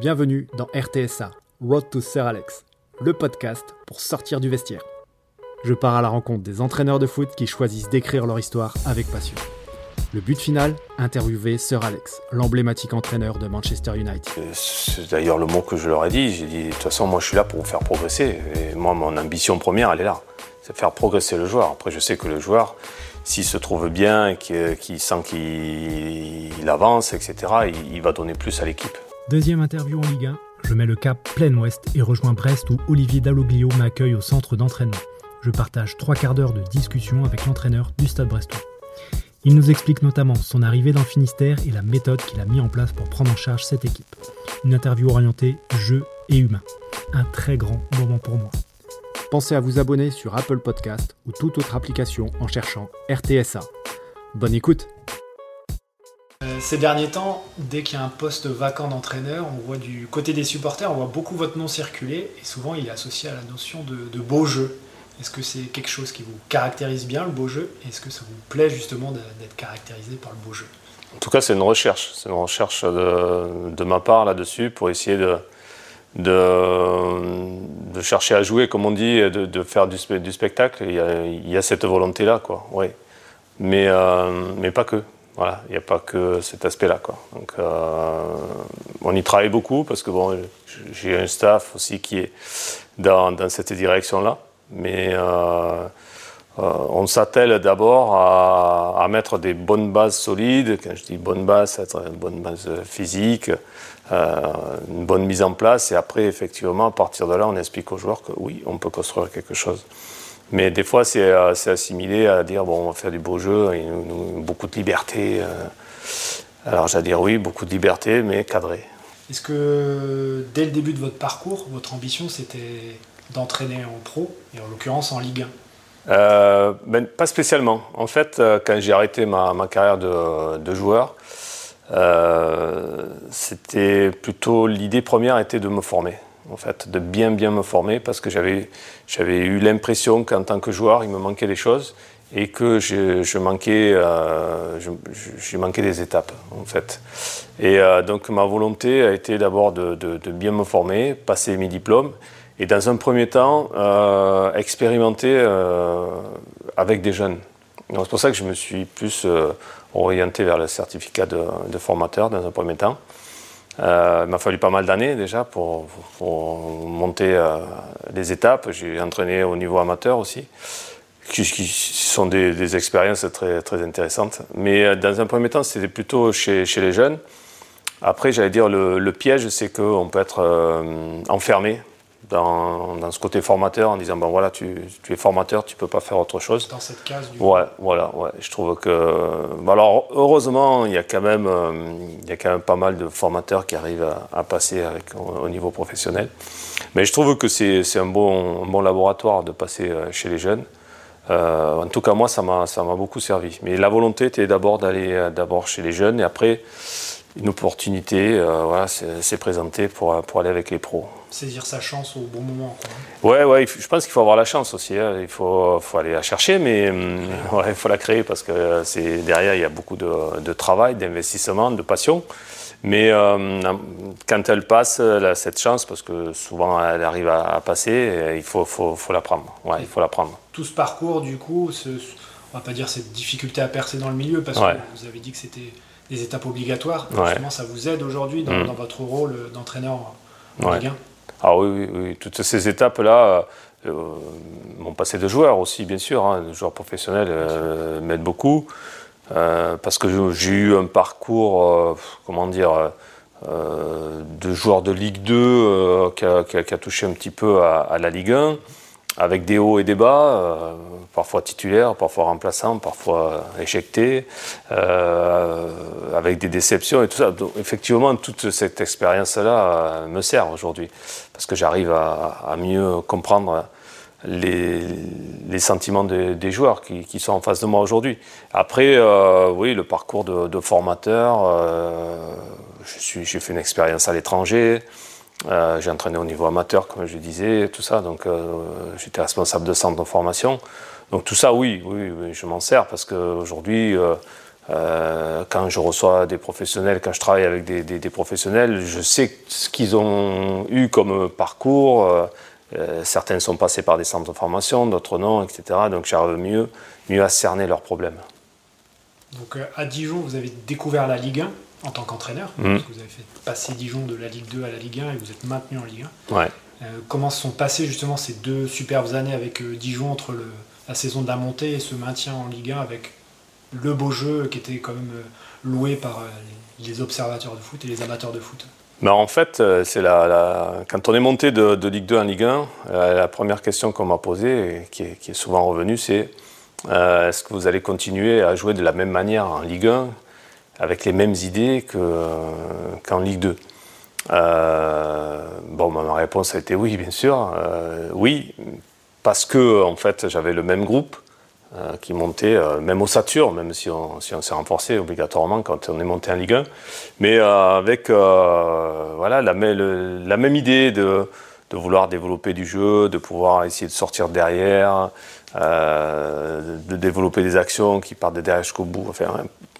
Bienvenue dans RTSA, Road to Sir Alex, le podcast pour sortir du vestiaire. Je pars à la rencontre des entraîneurs de foot qui choisissent d'écrire leur histoire avec passion. Le but final Interviewer Sir Alex, l'emblématique entraîneur de Manchester United. C'est d'ailleurs le mot que je leur ai dit. J'ai dit, de toute façon, moi je suis là pour vous faire progresser. Et moi, mon ambition première, elle est là. C'est faire progresser le joueur. Après, je sais que le joueur, s'il se trouve bien, qu'il sent qu'il avance, etc., il va donner plus à l'équipe. Deuxième interview en Ligue 1, je mets le cap plein ouest et rejoins Brest où Olivier Dalloglio m'accueille au centre d'entraînement. Je partage trois quarts d'heure de discussion avec l'entraîneur du Stade Brestois. Il nous explique notamment son arrivée dans le Finistère et la méthode qu'il a mis en place pour prendre en charge cette équipe. Une interview orientée jeu et humain. Un très grand moment pour moi. Pensez à vous abonner sur Apple Podcast ou toute autre application en cherchant RTSA. Bonne écoute ces derniers temps, dès qu'il y a un poste vacant d'entraîneur, on voit du côté des supporters, on voit beaucoup votre nom circuler et souvent il est associé à la notion de, beau jeu. Est-ce que c'est quelque chose qui vous caractérise bien, le beau jeu? Est-ce que ça vous plaît justement d'être caractérisé par le beau jeu? En tout cas, c'est une recherche. C'est une recherche de, ma part là-dessus pour essayer de, de, chercher à jouer, comme on dit, de, faire du, spectacle. Il y, a, cette volonté-là, quoi. Mais, euh, mais pas que. Voilà, il n'y a pas que cet aspect-là. Euh, on y travaille beaucoup parce que bon, j'ai un staff aussi qui est dans, cette direction-là. Mais euh, euh, on s'attelle d'abord à, mettre des bonnes bases solides. Quand je dis bonne base, c'est une bonne base physique, une bonne mise en place. Et après, effectivement, à partir de là, on explique aux joueurs que oui, on peut construire quelque chose. Mais des fois, euh, c'est assimilé à dire bon, on va faire du beau jeu, et beaucoup de liberté. Euh. Alors, j'allais dire oui, beaucoup de liberté, mais cadré. Est-ce que dès le début de votre parcours, votre ambition c'était d'entraîner en pro, et en l'occurrence en Ligue 1 euh, ben, Pas spécialement. En fait, quand j'ai arrêté ma, ma, carrière de, de joueur, c'était plutôt l'idée première était de me former en fait, de bien bien me former parce que j'avais, eu l'impression qu'en tant que joueur, il me manquait des choses et que je, je manquais, euh, je, manquais des étapes en fait. Et euh, donc ma volonté a été d'abord de, de, bien me former, passer mes diplômes et dans un premier temps euh, expérimenter avec des jeunes. c'est pour ça que je me suis plus orienté vers le certificat de formateur dans un premier temps. Euh, il m'a fallu pas mal d'années déjà pour, monter euh, les étapes. J'ai entraîné au niveau amateur aussi, qui, sont des, expériences très, intéressantes. Mais euh, dans un premier temps, c'était plutôt chez, les jeunes. Après, j'allais dire, le, le piège, c'est qu'on peut être enfermé dans, ce côté formateur en disant bon voilà tu, es formateur tu peux pas faire autre chose. Dans cette case du ouais voilà ouais. Je trouve que alors heureusement il y a quand même euh, il y a quand même pas mal de formateurs qui arrivent à, passer avec, au, niveau professionnel. Mais je trouve que c'est un bon, bon laboratoire de passer euh, chez les jeunes. Euh, en tout cas moi ça m'a ça m'a beaucoup servi. Mais la volonté était d'abord d'aller d'abord chez les jeunes et après une opportunité voilà s'est présentée pour, pour aller avec les pros saisir sa chance au bon moment. Quoi. Ouais, ouais, je pense qu'il faut avoir la chance aussi. Hein. Il faut, faut, aller la chercher, mais hum, il faut la créer parce que c'est derrière il y a beaucoup de, de travail, d'investissement, de passion. Mais euh, quand elle passe, cette chance, parce que souvent elle arrive à, passer, il faut, faut, faut, la prendre. Ouais, il faut la prendre. Tout ce parcours, du coup, ce, on va pas dire cette difficulté à percer dans le milieu, parce que vous avez dit que c'était des étapes obligatoires. Justement, ça vous aide aujourd'hui dans, hum. dans, votre rôle d'entraîneur en Ligue 1 ah oui, oui, toutes ces étapes-là euh, mon passé de joueur aussi, bien sûr, hein, de joueur professionnel euh, m'aide beaucoup, euh, parce que j'ai eu un parcours, comment dire, de joueur de Ligue 2 qui a, qui, a, touché un petit peu à, à la Ligue 1 avec des hauts et des bas, euh, parfois titulaires, parfois remplaçants, parfois éjectés, euh, avec des déceptions et tout ça. Effectivement, toute cette expérience-là euh, me sert aujourd'hui, parce que j'arrive à, mieux comprendre les, sentiments des joueurs qui, sont en face de moi aujourd'hui. Après, oui, le parcours de, formateur, j'ai fait une expérience à l'étranger. Euh, j'ai entraîné au niveau amateur, comme je disais, tout ça. Donc, euh, j'étais responsable de centre de formation. Donc, tout ça, oui, oui, je m'en sers parce qu'aujourd'hui, euh, quand je reçois des professionnels, quand je travaille avec des, professionnels, je sais ce qu'ils ont eu comme parcours. certains sont passés par des centres de formation, d'autres non, etc. Donc j'arrive mieux, mieux à cerner leurs problèmes. Donc à Dijon, vous avez découvert la Ligue 1 en tant qu'entraîneur, mmh. parce que vous avez fait passer Dijon de la Ligue 2 à la Ligue 1 et vous êtes maintenu en Ligue 1. Ouais. Euh, comment se sont passées justement ces deux superbes années avec euh, Dijon entre le, la saison de la montée et ce maintien en Ligue 1 avec le beau jeu qui était quand même euh, loué par les observateurs de foot et les amateurs de foot? Mais en fait, c'est la, quand on est monté de, Ligue 2 en Ligue 1, la première question qu'on m'a posée, et qui est, qui est souvent revenue, c'est est-ce que vous allez continuer à jouer de la même manière en Ligue 1 avec les mêmes idées qu'en Ligue 2 euh, bon, ma réponse a été oui, bien sûr. Euh, oui, parce que en fait, j'avais le même groupe euh, qui montait, même au Saturne, même si on, si on s'est renforcé obligatoirement quand on est monté en Ligue 1, mais avec voilà, la, la, même idée de, de, vouloir développer du jeu, de pouvoir essayer de sortir derrière, de développer des actions qui partent de derrière jusqu'au bout.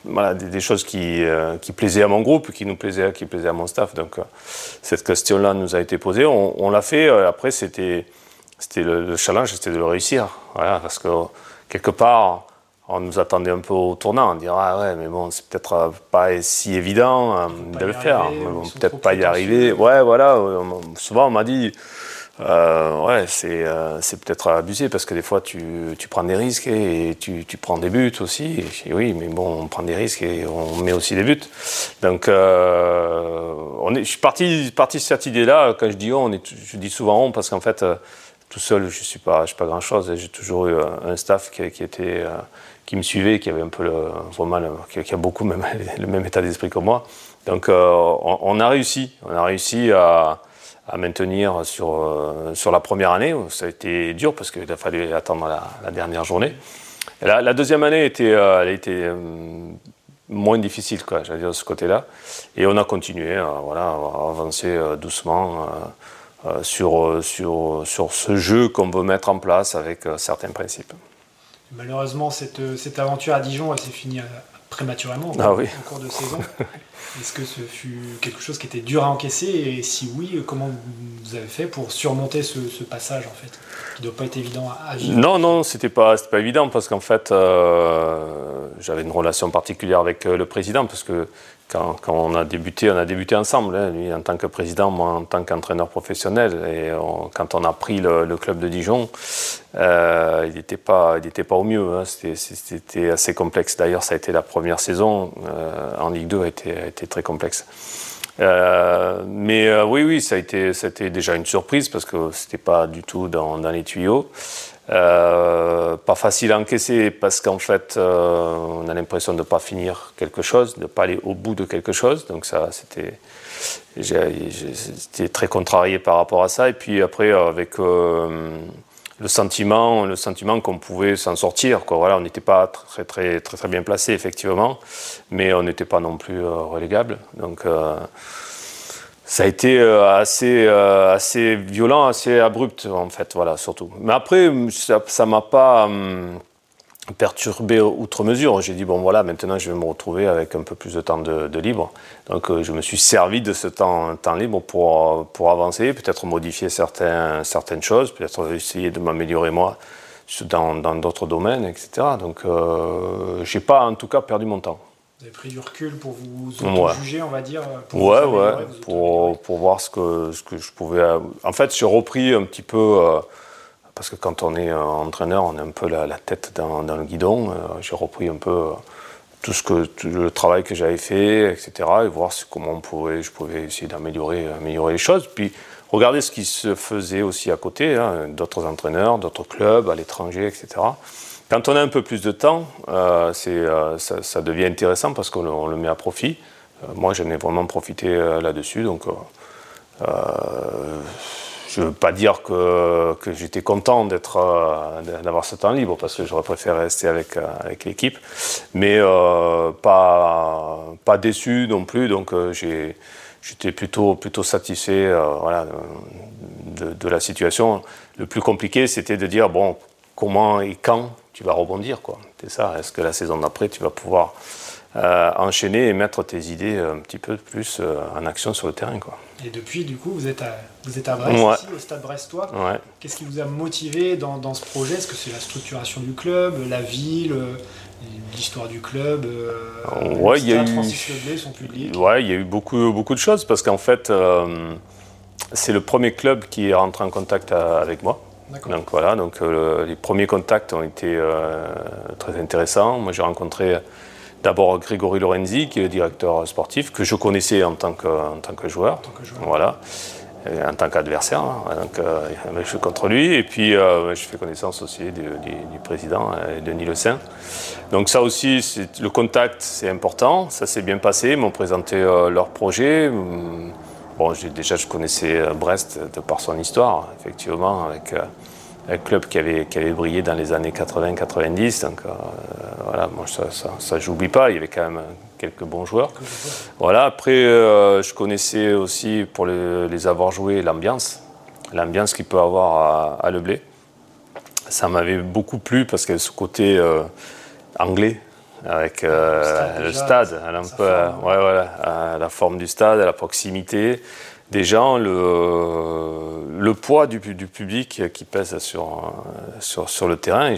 Voilà, des, choses qui, euh, qui, plaisaient à mon groupe, qui nous plaisaient, qui plaisaient à mon staff. Donc euh, cette question-là nous a été posée. On, l'a fait. Euh, après, c'était, c'était le, challenge, c'était de le réussir. Voilà, parce que quelque part, on nous attendait un peu au tournant. On dirait ah ouais, mais bon, c'est peut-être pas si évident de le faire. peut-être pas y arriver. Ouais, voilà. Souvent, on m'a dit euh, ouais, euh, c'est peut-être abusé parce que des fois tu, tu prends des risques et, tu, tu, prends des buts aussi. Et oui, mais bon, on prend des risques et on met aussi des buts. Donc, euh, on est, je suis parti, parti de cette idée-là. Quand je dis on, est, je dis souvent on parce qu'en fait, euh, tout seul, je suis pas, je suis pas grand-chose. J'ai toujours eu un staff qui, qui était, euh, qui me suivait, qui avait un peu le, vraiment, qui, qui, a beaucoup même le même état d'esprit que moi. Donc, on, on, a réussi, on a réussi à à maintenir sur, euh, sur la première année. Ça a été dur parce qu'il a fallu attendre la, dernière journée. la, deuxième année était, euh, elle a été euh, moins difficile, quoi, j'allais dire, de ce côté-là. Et on a continué voilà, à avancer doucement sur, sur, sur ce jeu qu'on veut mettre en place avec certains principes. Malheureusement, cette, cette aventure à Dijon, elle s'est finie prématurément ah oui. en cours de saison. Est-ce que ce fut quelque chose qui était dur à encaisser Et si oui, comment vous avez fait pour surmonter ce, passage en fait Qui ne doit pas être évident à, vivre Non, non, c'était pas, pas évident parce qu'en fait, euh, j'avais une relation particulière avec euh, le président parce que quand, on a débuté, on a débuté ensemble, hein, lui en tant que président, moi en tant qu'entraîneur professionnel. Et quand on a pris le, club de Dijon, euh, il n'était pas, pas au mieux. Hein. C'était assez complexe. D'ailleurs, ça a été la première saison euh, en Ligue 2, a été, a été très complexe. Euh, mais oui, oui, ça a été, déjà une surprise parce que c'était pas du tout dans les tuyaux. Euh, pas facile à encaisser parce qu'en fait, euh, on a l'impression de ne pas finir quelque chose, de ne pas aller au bout de quelque chose. Donc ça, c'était, j'étais très contrarié par rapport à ça. Et puis après, avec euh, le sentiment, le sentiment qu'on pouvait s'en sortir. Quoi. Voilà, on n'était pas très, très, très, très bien placé, effectivement, mais on n'était pas non plus relégable. Donc ça a été euh, assez, euh, assez violent, assez abrupt en fait, voilà, surtout. Mais après, ça ne m'a pas hum, perturbé outre mesure. J'ai dit, bon voilà, maintenant je vais me retrouver avec un peu plus de temps de, libre. Donc euh, je me suis servi de ce temps, temps libre pour, pour avancer, peut-être modifier certains, certaines choses, peut-être essayer de m'améliorer moi dans d'autres domaines, etc. Donc je n'ai pas en tout cas perdu mon temps. Vous avez pris du recul pour vous juger, on va dire pour Ouais, ouais, pour, pour, voir ce que, ce que je pouvais. En fait, j'ai repris un petit peu. Euh, parce que quand on est entraîneur, on a un peu la, tête dans, dans, le guidon. Euh, j'ai repris un peu euh, tout, ce que, le travail que j'avais fait, etc. Et voir comment on pouvait, je pouvais essayer d'améliorer améliorer les choses. Puis regarder ce qui se faisait aussi à côté, hein, d'autres entraîneurs, d'autres clubs à l'étranger, etc. Quand on a un peu plus de temps, euh, euh, ça, devient intéressant parce qu'on le, met à profit. Euh, moi, j'en ai vraiment profité là-dessus. Donc, je ne veux pas dire que, j'étais content d'avoir ce temps libre parce que j'aurais préféré rester avec, l'équipe. Mais pas, déçu non plus. Donc, j'étais plutôt, satisfait de, de, la situation. Le plus compliqué, c'était de dire, bon, comment et quand tu vas rebondir. quoi. C'est ça. Est-ce que la saison d'après, tu vas pouvoir enchaîner et mettre tes idées un petit peu plus en action sur le terrain. Quoi. Et depuis, du coup, vous êtes à, vous êtes à Brest, ici, au stade brestois. Qu'est-ce qui vous a motivé dans, dans ce projet? Est-ce que c'est la structuration du club, la ville, l'histoire du club Ouais, il y a eu. son public? Ouais, il y a eu beaucoup, beaucoup de choses parce qu'en fait, c'est le premier club qui est rentré en contact avec moi. Donc voilà, donc euh, les premiers contacts ont été euh, très intéressants. Moi, j'ai rencontré d'abord Grégory Lorenzi, qui est le directeur sportif, que je connaissais en tant que, en tant que joueur. En tant que joueur. Voilà. en tant qu'adversaire, hein. donc euh, je suis contre lui, et puis je fais connaissance aussi du, président, Denis Le Saint. Donc ça aussi, le contact, c'est important, ça s'est bien passé, ils m'ont présenté leur projet, hum, Bon, déjà, je connaissais euh, Brest de par son histoire, effectivement, avec euh, un club qui avait, qui avait brillé dans les années 80-90. Donc euh, voilà, moi, ça, ça, j'oublie pas. Il y avait quand même quelques bons joueurs. Voilà, après, je connaissais aussi, pour les, avoir joués, l'ambiance. L'ambiance qu'il peut avoir à, à. Ça m'avait beaucoup plu parce que ce côté anglais, avec euh, le stade, un peu, ouais, voilà, la forme du stade, la proximité des gens, le, le poids du, du, public qui pèse sur, sur, sur le terrain.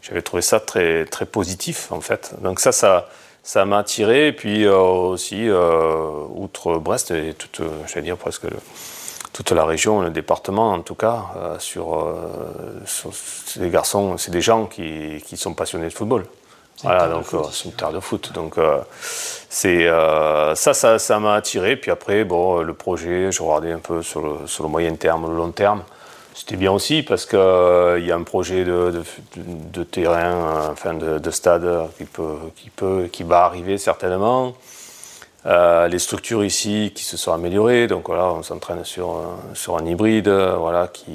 J'avais trouvé ça très, très positif, en fait. Donc ça, ça ça m'a attiré. Et puis euh, aussi, euh, outre Brest, et toute, j'allais dire presque toute la région, le département en tout cas, sur, sur, les garçons, c'est des gens qui, qui sont passionnés de football. Voilà, donc euh, c'est une terre de foot. Donc euh, c'est euh, ça, ça, m'a attiré. Puis après, bon, le projet, je regardais un peu sur le, sur le moyen terme, le long terme. C'était bien aussi parce qu'il il y a un projet de, de, terrain, enfin de, de, stade qui peut, qui peut, qui va arriver certainement. Euh, les structures ici qui se sont améliorées, donc voilà, on s'entraîne sur, sur un hybride, voilà, qui,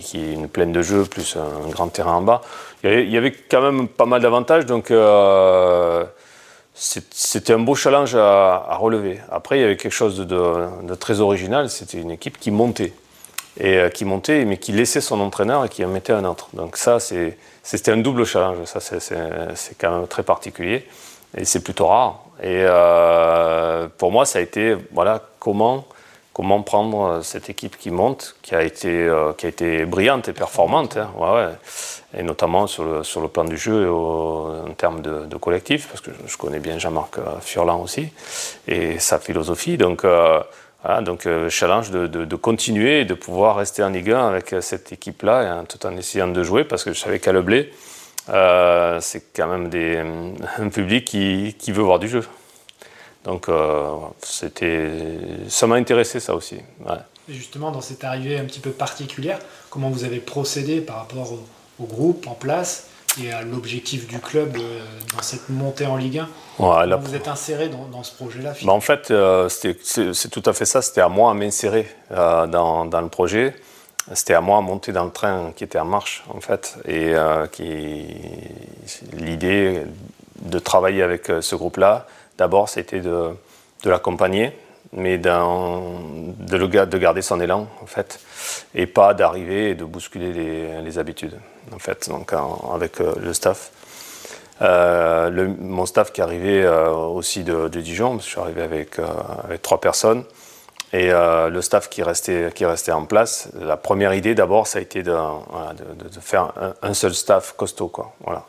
qui est une plaine de jeu plus un grand terrain en bas. Il y avait, quand même pas mal d'avantages, donc euh, c'était un beau challenge à, relever. Après, il y avait quelque chose de, très original, c'était une équipe qui montait. Et euh, qui montait, mais qui laissait son entraîneur et qui en mettait un autre. Donc ça, c'était un double challenge, ça c'est quand même très particulier. Et c'est plutôt rare. Et euh, pour moi, ça a été voilà, comment, comment prendre cette équipe qui monte, qui a été, euh, qui a été brillante et performante, hein. et notamment sur le, sur le plan du jeu et en termes de, collectif, parce que je, connais bien Jean-Marc Furlan aussi, et sa philosophie. Donc, euh, voilà, donc challenge de, continuer et de pouvoir rester en Ligue 1 avec cette équipe-là, hein, tout en essayant de jouer, parce que je savais qu'à Le Blé, euh, c'est quand même des, un public qui, qui, veut voir du jeu. Donc euh, c'était, ça m'a intéressé ça aussi. Et justement, dans cette arrivée un petit peu particulière, comment vous avez procédé par rapport au, groupe en place et à l'objectif du club euh, dans cette montée en Ligue 1 Comment vous êtes inséré dans, dans ce projet-là bah En fait, c'est, tout à fait ça. C'était à moi à m'insérer dans, dans, le projet c'était à moi de monter dans le train qui était en marche, en fait. Et euh, l'idée de travailler avec euh, ce groupe-là, d'abord, c'était de, l'accompagner, mais de, le, de garder son élan, en fait, et pas d'arriver et de bousculer les, habitudes, en fait, donc avec euh, le staff. mon staff qui arrivait aussi de, Dijon, parce que je suis arrivé avec trois personnes, et euh, le staff qui restait, qui restait en place, la première idée d'abord, ça a été de, faire un, seul staff costaud. Quoi, voilà.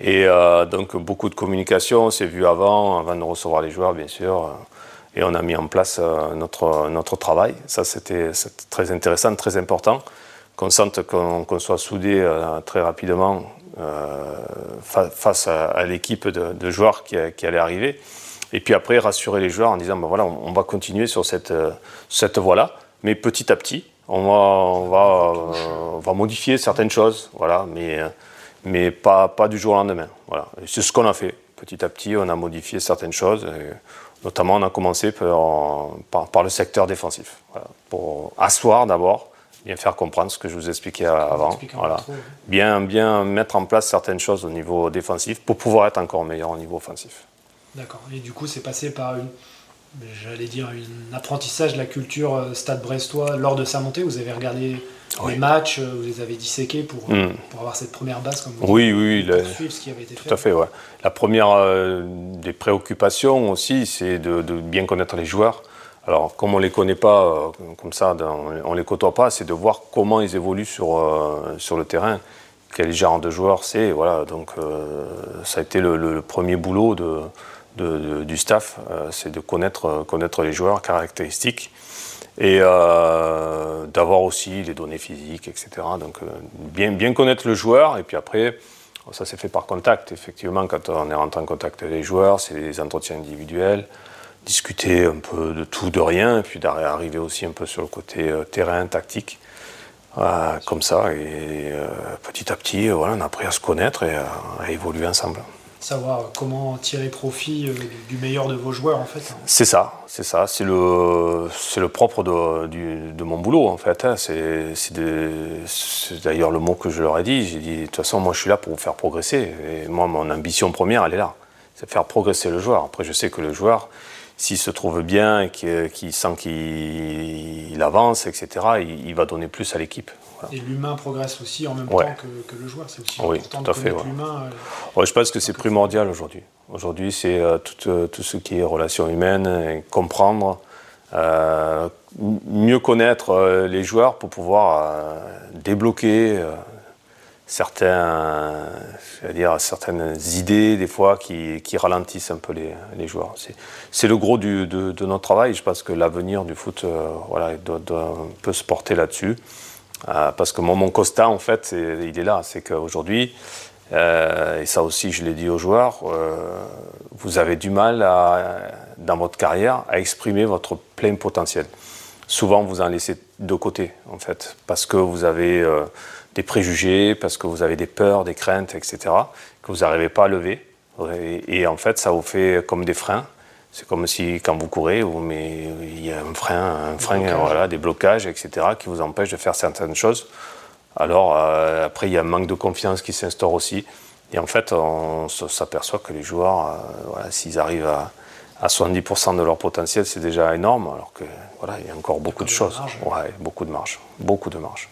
Et euh, donc beaucoup de communication, c'est vu avant, avant de recevoir les joueurs bien sûr. Euh, et on a mis en place notre, notre travail. Ça c'était très intéressant, très important. Qu'on sente qu'on soit soudé très rapidement face à, l'équipe de, joueurs qui allait arriver. Et puis après, rassurer les joueurs en disant, ben voilà, on, va continuer sur cette, euh, cette voie-là, mais petit à petit, on va, on va, euh, va modifier certaines choses, voilà, mais, euh, mais pas, pas du jour au lendemain. Voilà. C'est ce qu'on a fait. Petit à petit, on a modifié certaines choses. notamment, on a commencé par, par, le secteur défensif, pour asseoir d'abord, bien faire comprendre ce que je vous expliquais avant. Voilà. Bien, bien mettre en place certaines choses au niveau défensif pour pouvoir être encore meilleur au niveau offensif. D'accord. Et du coup, c'est passé par une, j'allais dire, un apprentissage de la culture euh, stade brestois lors de sa montée. Vous avez regardé les matchs, vous les avez disséqués pour, hmm. pour avoir cette première base comme vous Oui, oui, ce qui avait été tout à fait. Ouais. La première des préoccupations aussi, c'est de, bien connaître les joueurs. Alors, comme on ne les connaît pas comme ça, on ne les côtoie pas, c'est de voir comment ils évoluent sur, sur le terrain quel genre de joueur c'est. Voilà, donc euh, ça a été le, premier boulot de, du staff, euh, c'est de connaître, connaître les joueurs, caractéristiques, et euh, d'avoir aussi les données physiques, etc. Donc bien, bien connaître le joueur, et puis après, ça s'est fait par contact. Effectivement, quand on est rentré en contact avec les joueurs, c'est des entretiens individuels, discuter un peu de tout, de rien, et puis d'arriver aussi un peu sur le côté terrain, tactique. Euh, comme ça. Et euh, petit à petit, voilà, on a appris à se connaître et à, évoluer ensemble. Savoir comment tirer profit euh, du meilleur de vos joueurs, en fait. C'est ça, c'est ça. C'est le, c'est le propre de, de, mon boulot, en fait. Hein. C'est, c'est, d'ailleurs le mot que je leur ai dit. J'ai dit, de toute façon, moi, je suis là pour vous faire progresser. Et moi, mon ambition première, elle est là. C'est faire progresser le joueur. Après, je sais que le joueur, s'il se trouve bien qu'il sent qu'il avance, etc., il, va donner plus à l'équipe. Et l'humain progresse aussi en même temps que, le joueur. C'est aussi oui, important tout à fait, l'humain. Euh, je pense que c'est primordial aujourd'hui. Aujourd'hui, c'est euh, tout, euh, tout, ce qui est relations humaines, comprendre, mieux connaître les joueurs pour pouvoir débloquer certains, dire, certaines idées, des fois, qui, ralentissent un peu les, joueurs. C'est le gros de, notre travail. Je pense que l'avenir du foot euh, voilà, doit, un peu se porter là-dessus. Euh, parce que mon, mon, constat, en fait, il est là. C'est qu'aujourd'hui, euh, et ça aussi, je l'ai dit aux joueurs, vous avez du mal, dans votre carrière, à exprimer votre plein potentiel. Souvent, vous en laissez de côté, en fait, parce que vous avez des préjugés, parce que vous avez des peurs, des craintes, etc., que vous n'arrivez pas à lever. Et, en fait, ça vous fait comme des freins. C'est comme si quand vous courez, mais il y a un frein, un frein voilà, des blocages, etc., qui vous empêchent de faire certaines choses. Alors euh, après, il y a un manque de confiance qui s'instaure aussi. Et en fait, on s'aperçoit que les joueurs, euh, voilà, s'ils arrivent à, à 70% de leur potentiel, c'est déjà énorme. Alors que voilà, il y a encore beaucoup de choses. Ouais, beaucoup de marge, beaucoup de marge.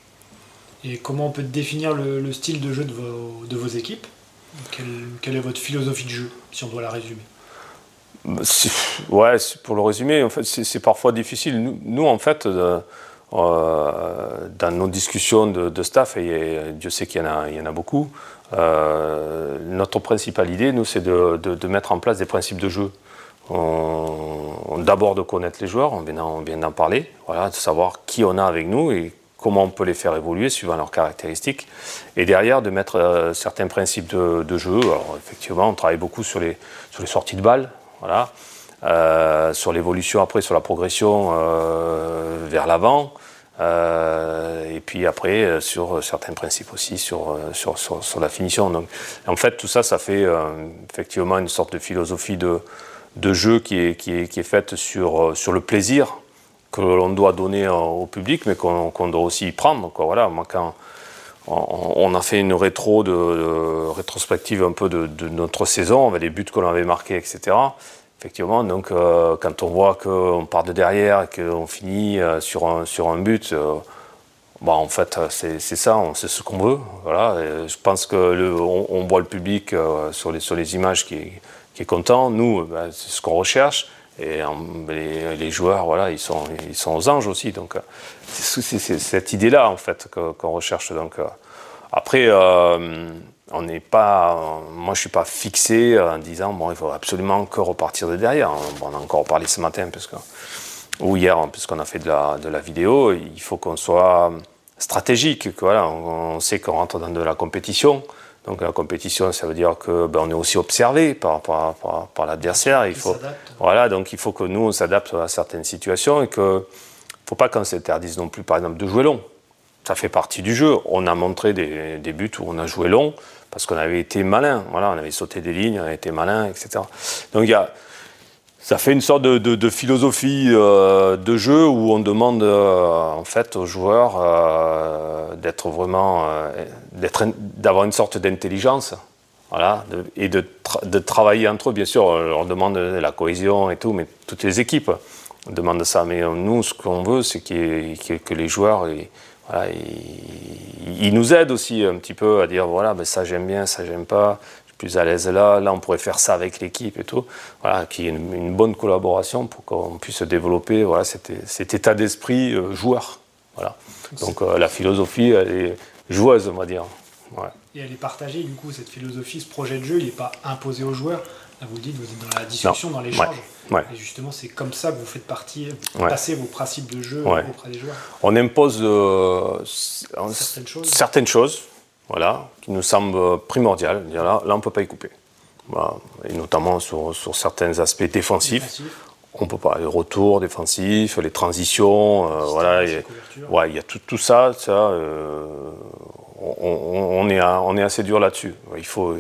Et comment on peut définir le, style de jeu de vos, de vos équipes? Quelle, est votre philosophie de jeu, si on doit la résumer? Ouais, pour le résumer, en fait, c'est parfois difficile. Nous, en fait, euh, euh, dans nos discussions de, staff, et Dieu sait qu'il y, y, en a beaucoup, euh, notre principale idée, nous, c'est de, de, mettre en place des principes de jeu. D'abord de connaître les joueurs, on vient d'en parler, voilà, de savoir qui on a avec nous et comment on peut les faire évoluer suivant leurs caractéristiques, et derrière de mettre certains principes de, jeu. Alors effectivement, on travaille beaucoup sur les, sur les sorties de balles, voilà, euh, sur l'évolution après, sur la progression euh, vers l'avant, et puis après sur certains principes aussi sur, sur, sur, la finition. Donc, en fait, tout ça, ça fait effectivement une sorte de philosophie de, de jeu qui est, qui est, qui est faite sur, sur le plaisir que l'on doit donner au public, mais qu'on doit aussi y prendre. Quoi. Voilà, moi, quand on, a fait une rétro rétrospective un peu de, notre saison, avec les buts que l'on avait marqués, etc. Effectivement, donc euh, quand on voit qu'on part de derrière et qu'on finit euh, sur, un, but, euh, bah, en fait, c'est ça, on sait ce qu'on veut. Voilà. je pense qu'on on voit le public sur, les, images qui est, qui est content. Nous, bah, c'est ce qu'on recherche. Et les, joueurs, voilà, ils sont, ils sont aux anges aussi. Donc, c'est cette idée-là, en fait, qu'on recherche. Donc, euh, après, euh, on n'est pas. Moi, je suis pas fixé en disant, bon, il faut absolument que repartir de derrière. on a encore parlé ce matin, parce que, ou hier, puisqu'on a fait de la, de la vidéo. Il faut qu'on soit stratégique. Que, voilà, on sait qu'on rentre dans de la compétition. Donc la compétition, ça veut dire que ben, on est aussi observé par, par, par, l'adversaire. Il faut, voilà, donc il faut que nous on s'adapte à certaines situations et que faut pas qu'on s'interdise non plus, par exemple, de jouer long. Ça fait partie du jeu. On a montré des, des buts où on a joué long parce qu'on avait été malin. Voilà, on avait sauté des lignes, on avait été malin, etc. Donc il y a ça fait une sorte de, philosophie euh, de jeu où on demande euh, en fait aux joueurs euh, d'être vraiment, d'avoir une sorte d'intelligence, voilà, et de, travailler entre eux. Bien sûr, on demande la cohésion et tout, mais toutes les équipes demandent ça. Mais nous, ce qu'on veut, c'est que les joueurs il, nous aide aussi un petit peu à dire voilà, ben ça j'aime bien, ça j'aime pas, plus à l'aise là, là on pourrait faire ça avec l'équipe et tout. Voilà, qu'il y ait une, bonne collaboration pour qu'on puisse développer voilà, cet, état d'esprit euh, joueur. Voilà. Donc euh, la philosophie, elle est joueuse, on va dire. Et elle est partagée, du coup, cette philosophie, ce projet de jeu, il n'est pas imposé aux joueurs. Là, vous le dites, vous êtes dans la discussion, dans l'échange. Et justement, c'est comme ça que vous faites partie, vous passez vos principes de jeu auprès des joueurs. On impose euh, certaines, choses. certaines choses, voilà, qui nous semblent primordiales. Là, là on ne peut pas y couper. Et notamment sur, sur, certains aspects défensifs. On peut pas les retours défensifs, les transitions, euh, voilà, il ouais, y a tout, tout ça, ça euh, on, est, on est assez dur là-dessus. Il faut,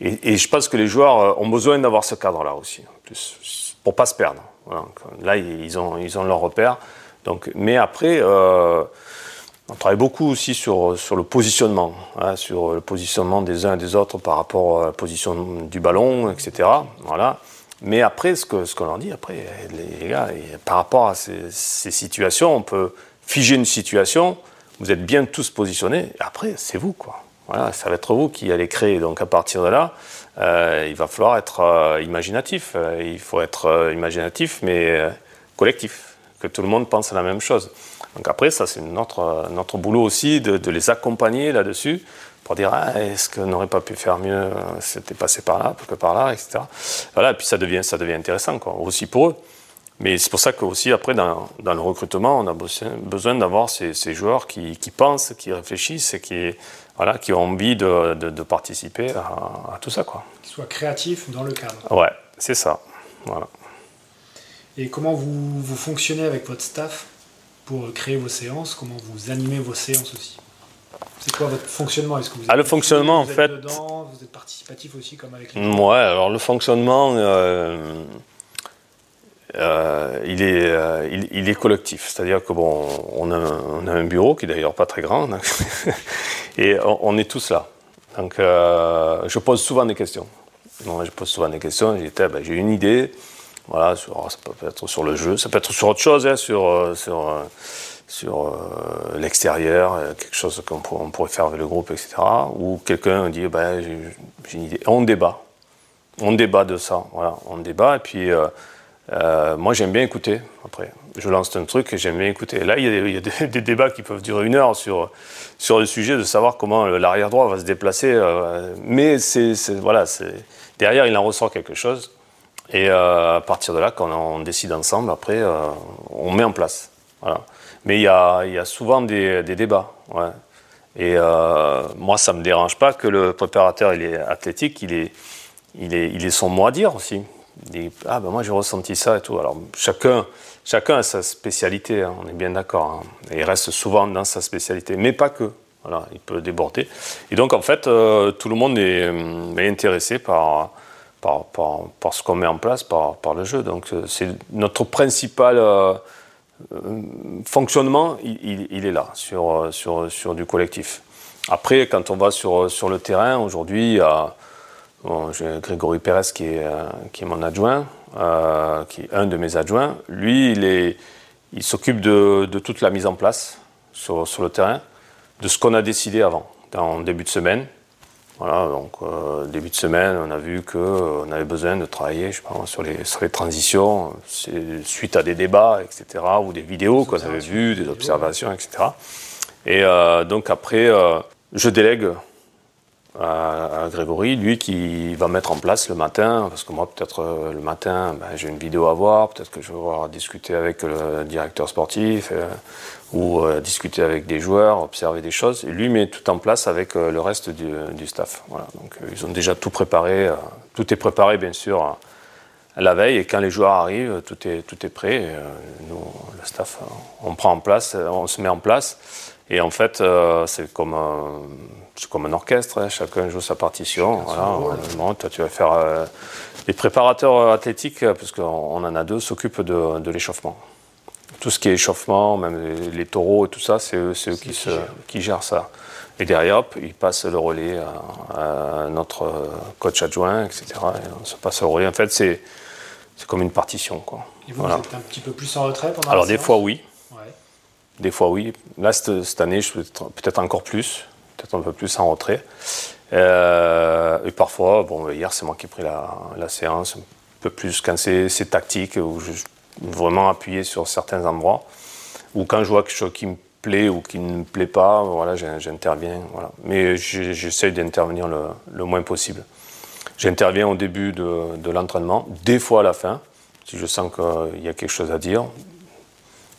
et, je pense que les joueurs ont besoin d'avoir ce cadre-là aussi, pour pas se perdre. Là, ils ont, ils ont leur repère. Donc, mais après, euh, on travaille beaucoup aussi sur, sur le positionnement, hein, sur le positionnement des uns et des autres par rapport à la position du ballon, etc. Voilà. Mais après, ce que ce qu'on leur dit, après, les gars, par rapport à ces, situations, on peut figer une situation, vous êtes bien tous positionnés, et après, c'est vous, quoi. Voilà, ça va être vous qui allez créer. Donc à partir de là, euh, il va falloir être euh, imaginatif. Euh, il faut être imaginatif, mais collectif, que tout le monde pense à la même chose. Donc après, ça c'est notre, notre boulot aussi de, de les accompagner là-dessus pour dire ah, est-ce qu'on n'aurait pas pu faire mieux, c'était passé par là, que par là, etc. Voilà, et puis ça devient, ça devient intéressant quoi, aussi pour eux. Mais c'est pour ça que aussi après dans, dans, le recrutement, on a besoin d'avoir ces, ces, joueurs qui, qui, pensent, qui réfléchissent et qui, voilà, qui ont envie de, de, participer à, à, tout ça. Quoi. Qui soient créatifs dans le cadre. Ouais, c'est ça. Voilà. Et comment vous, vous fonctionnez avec votre staff pour créer vos séances? Comment vous animez vos séances aussi? C'est quoi votre fonctionnement? Est-ce que vous êtes ah, le fonctionnement, en fait. Dedans, vous êtes participatif aussi, comme avec les. Ouais, alors le fonctionnement, euh, euh, il, est, euh, il, est collectif. C'est-à-dire que bon, on a, on a, un bureau qui est d'ailleurs pas très grand, et on, est tous là. Donc, je pose souvent des questions. je pose souvent des questions. Ben, j'ai une idée. Voilà, sur, ça peut être sur le jeu, ça peut être sur autre chose, hein, sur, sur sur euh, l'extérieur, euh, quelque chose qu'on pourrait faire avec le groupe, etc. Ou quelqu'un dit, bah, j'ai une idée. On débat. On débat de ça. Voilà, on débat. Et puis, euh, moi, j'aime bien écouter. Après, je lance un truc et j'aime bien écouter. Là, il y a, des, des, débats qui peuvent durer une heure sur, sur le sujet de savoir comment l'arrière droit va se déplacer. mais c'est, voilà, derrière, il en ressort quelque chose. Et à partir de là, quand on décide ensemble, après, on met en place. Voilà. Mais il y a, souvent des, débats. Et euh, moi, ça ne me dérange pas que le préparateur il est athlétique, il est, il, est, il est son mot à dire aussi. Il dit, ah ben moi j'ai ressenti ça et tout. Alors chacun, chacun a sa spécialité, hein, on est bien d'accord. Hein. Et il reste souvent dans sa spécialité, mais pas que. Voilà, il peut déborder. Et donc en fait, euh, tout le monde est, est intéressé par, par, ce qu'on met en place, par, le jeu. Donc euh, c'est notre principal euh, fonctionnement, il, est là, sur, euh, sur, du collectif. Après, quand on va sur, le terrain, aujourd'hui, Grégory Pérez qui est, mon adjoint, qui est un de mes adjoints. Lui, il, s'occupe de, toute la mise en place sur le terrain, de ce qu'on a décidé avant, en début de semaine. Voilà, donc euh, début de semaine, on a vu qu'on euh, avait besoin de travailler je pense, sur, les, sur les transitions, suite à des débats, etc., ou des vidéos qu'on avait vues, des observations, etc. Et euh, donc après, je délègue à, Grégory, lui qui va mettre en place le matin, parce que moi peut-être le matin ben, j'ai une vidéo à voir, peut-être que je vais discuter avec le directeur sportif, ou euh, discuter avec des joueurs, observer des choses. Et lui met tout en place avec euh, le reste du, staff. Voilà. Donc euh, ils ont déjà tout préparé. tout est préparé bien sûr la veille. Et quand les joueurs arrivent, tout est, tout est prêt. Et, nous, le staff, on prend en place, on se met en place. Et en fait, c'est comme, un, comme un orchestre. Hein. Chacun joue sa partition. Voilà. toi, tu vas faire les préparateurs athlétiques, parce qu'on en a deux, s'occupent de, de l'échauffement tout ce qui est échauffement, même les, taureaux et tout ça, c'est eux, qui, se, qui, gèrent ça. Et derrière, hop, ils passent le relais à, notre coach adjoint, etc. Et on se passe le relais. En fait, c'est comme une partition. Quoi. Et vous, êtes un petit peu plus en retrait pendant Alors, des fois, oui. Des fois, oui. Là, cette, année, je peut-être encore plus, peut-être un peu plus en retrait. et parfois, bon, hier, c'est moi qui ai pris la, séance, un peu plus quand c'est tactique, où je vraiment appuyé sur certains endroits. Ou quand je vois quelque chose qui me plaît ou qui ne me plaît pas, voilà, j'interviens. Voilà. Mais j'essaie d'intervenir le, moins possible. J'interviens au début de, l'entraînement, des fois à la fin, si je sens qu'il y a quelque chose à dire.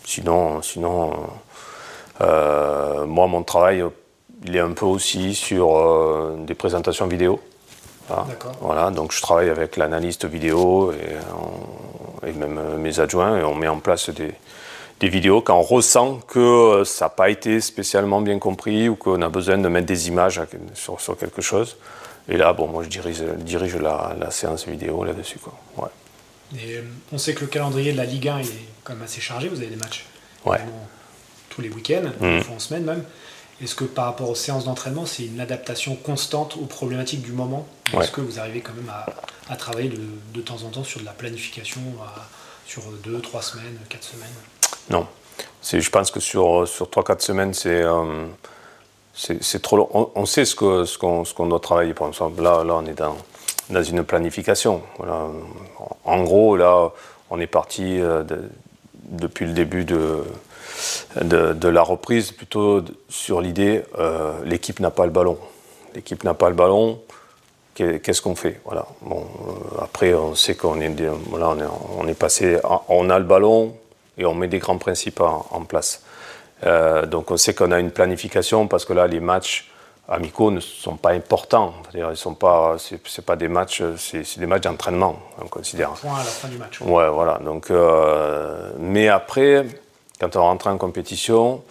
Sinon, sinon euh, moi, mon travail, il est un peu aussi sur euh, des présentations vidéo. Voilà, donc je travaille avec l'analyste vidéo et, et, même mes adjoints et on met en place des, des vidéos quand on ressent que euh, ça n'a pas été spécialement bien compris ou qu'on a besoin de mettre des images sur, sur, quelque chose. Et là, bon, moi je dirige, dirige la, la séance vidéo là-dessus. Ouais. Et euh, on sait que le calendrier de la Ligue 1 est quand même assez chargé, vous avez des matchs ouais. tous les week-ends, mmh. en semaine même. Est-ce que par rapport aux séances d'entraînement, c'est une adaptation constante aux problématiques du moment Est-ce que vous arrivez quand même à, à travailler de, de, temps en temps sur de la planification sur deux, trois semaines, quatre semaines non. Je pense que sur, sur 3-4 semaines, euh, c'est trop long. On, sait ce qu'on ce qu'on doit travailler. Par exemple, là, là on est dans, dans une planification. Voilà. En gros, là, on est parti euh, depuis le début de, de, la reprise plutôt sur l'idée euh, l'équipe n'a pas le ballon. L'équipe n'a pas le ballon. Qu'est-ce qu'on fait? Voilà. bon, Après, on sait qu'on est, voilà, on est, on est passé. On a le ballon, et on met des grands principes en, place. Euh, donc on sait qu'on a une planification parce que là les matchs amicaux ne sont pas importants. Ils sont pas, c'est, pas des matchs, c'est, des matchs d'entraînement, on considère. point à la fin du match. Ouais, voilà. Donc, euh, mais après, quand on rentre en compétition,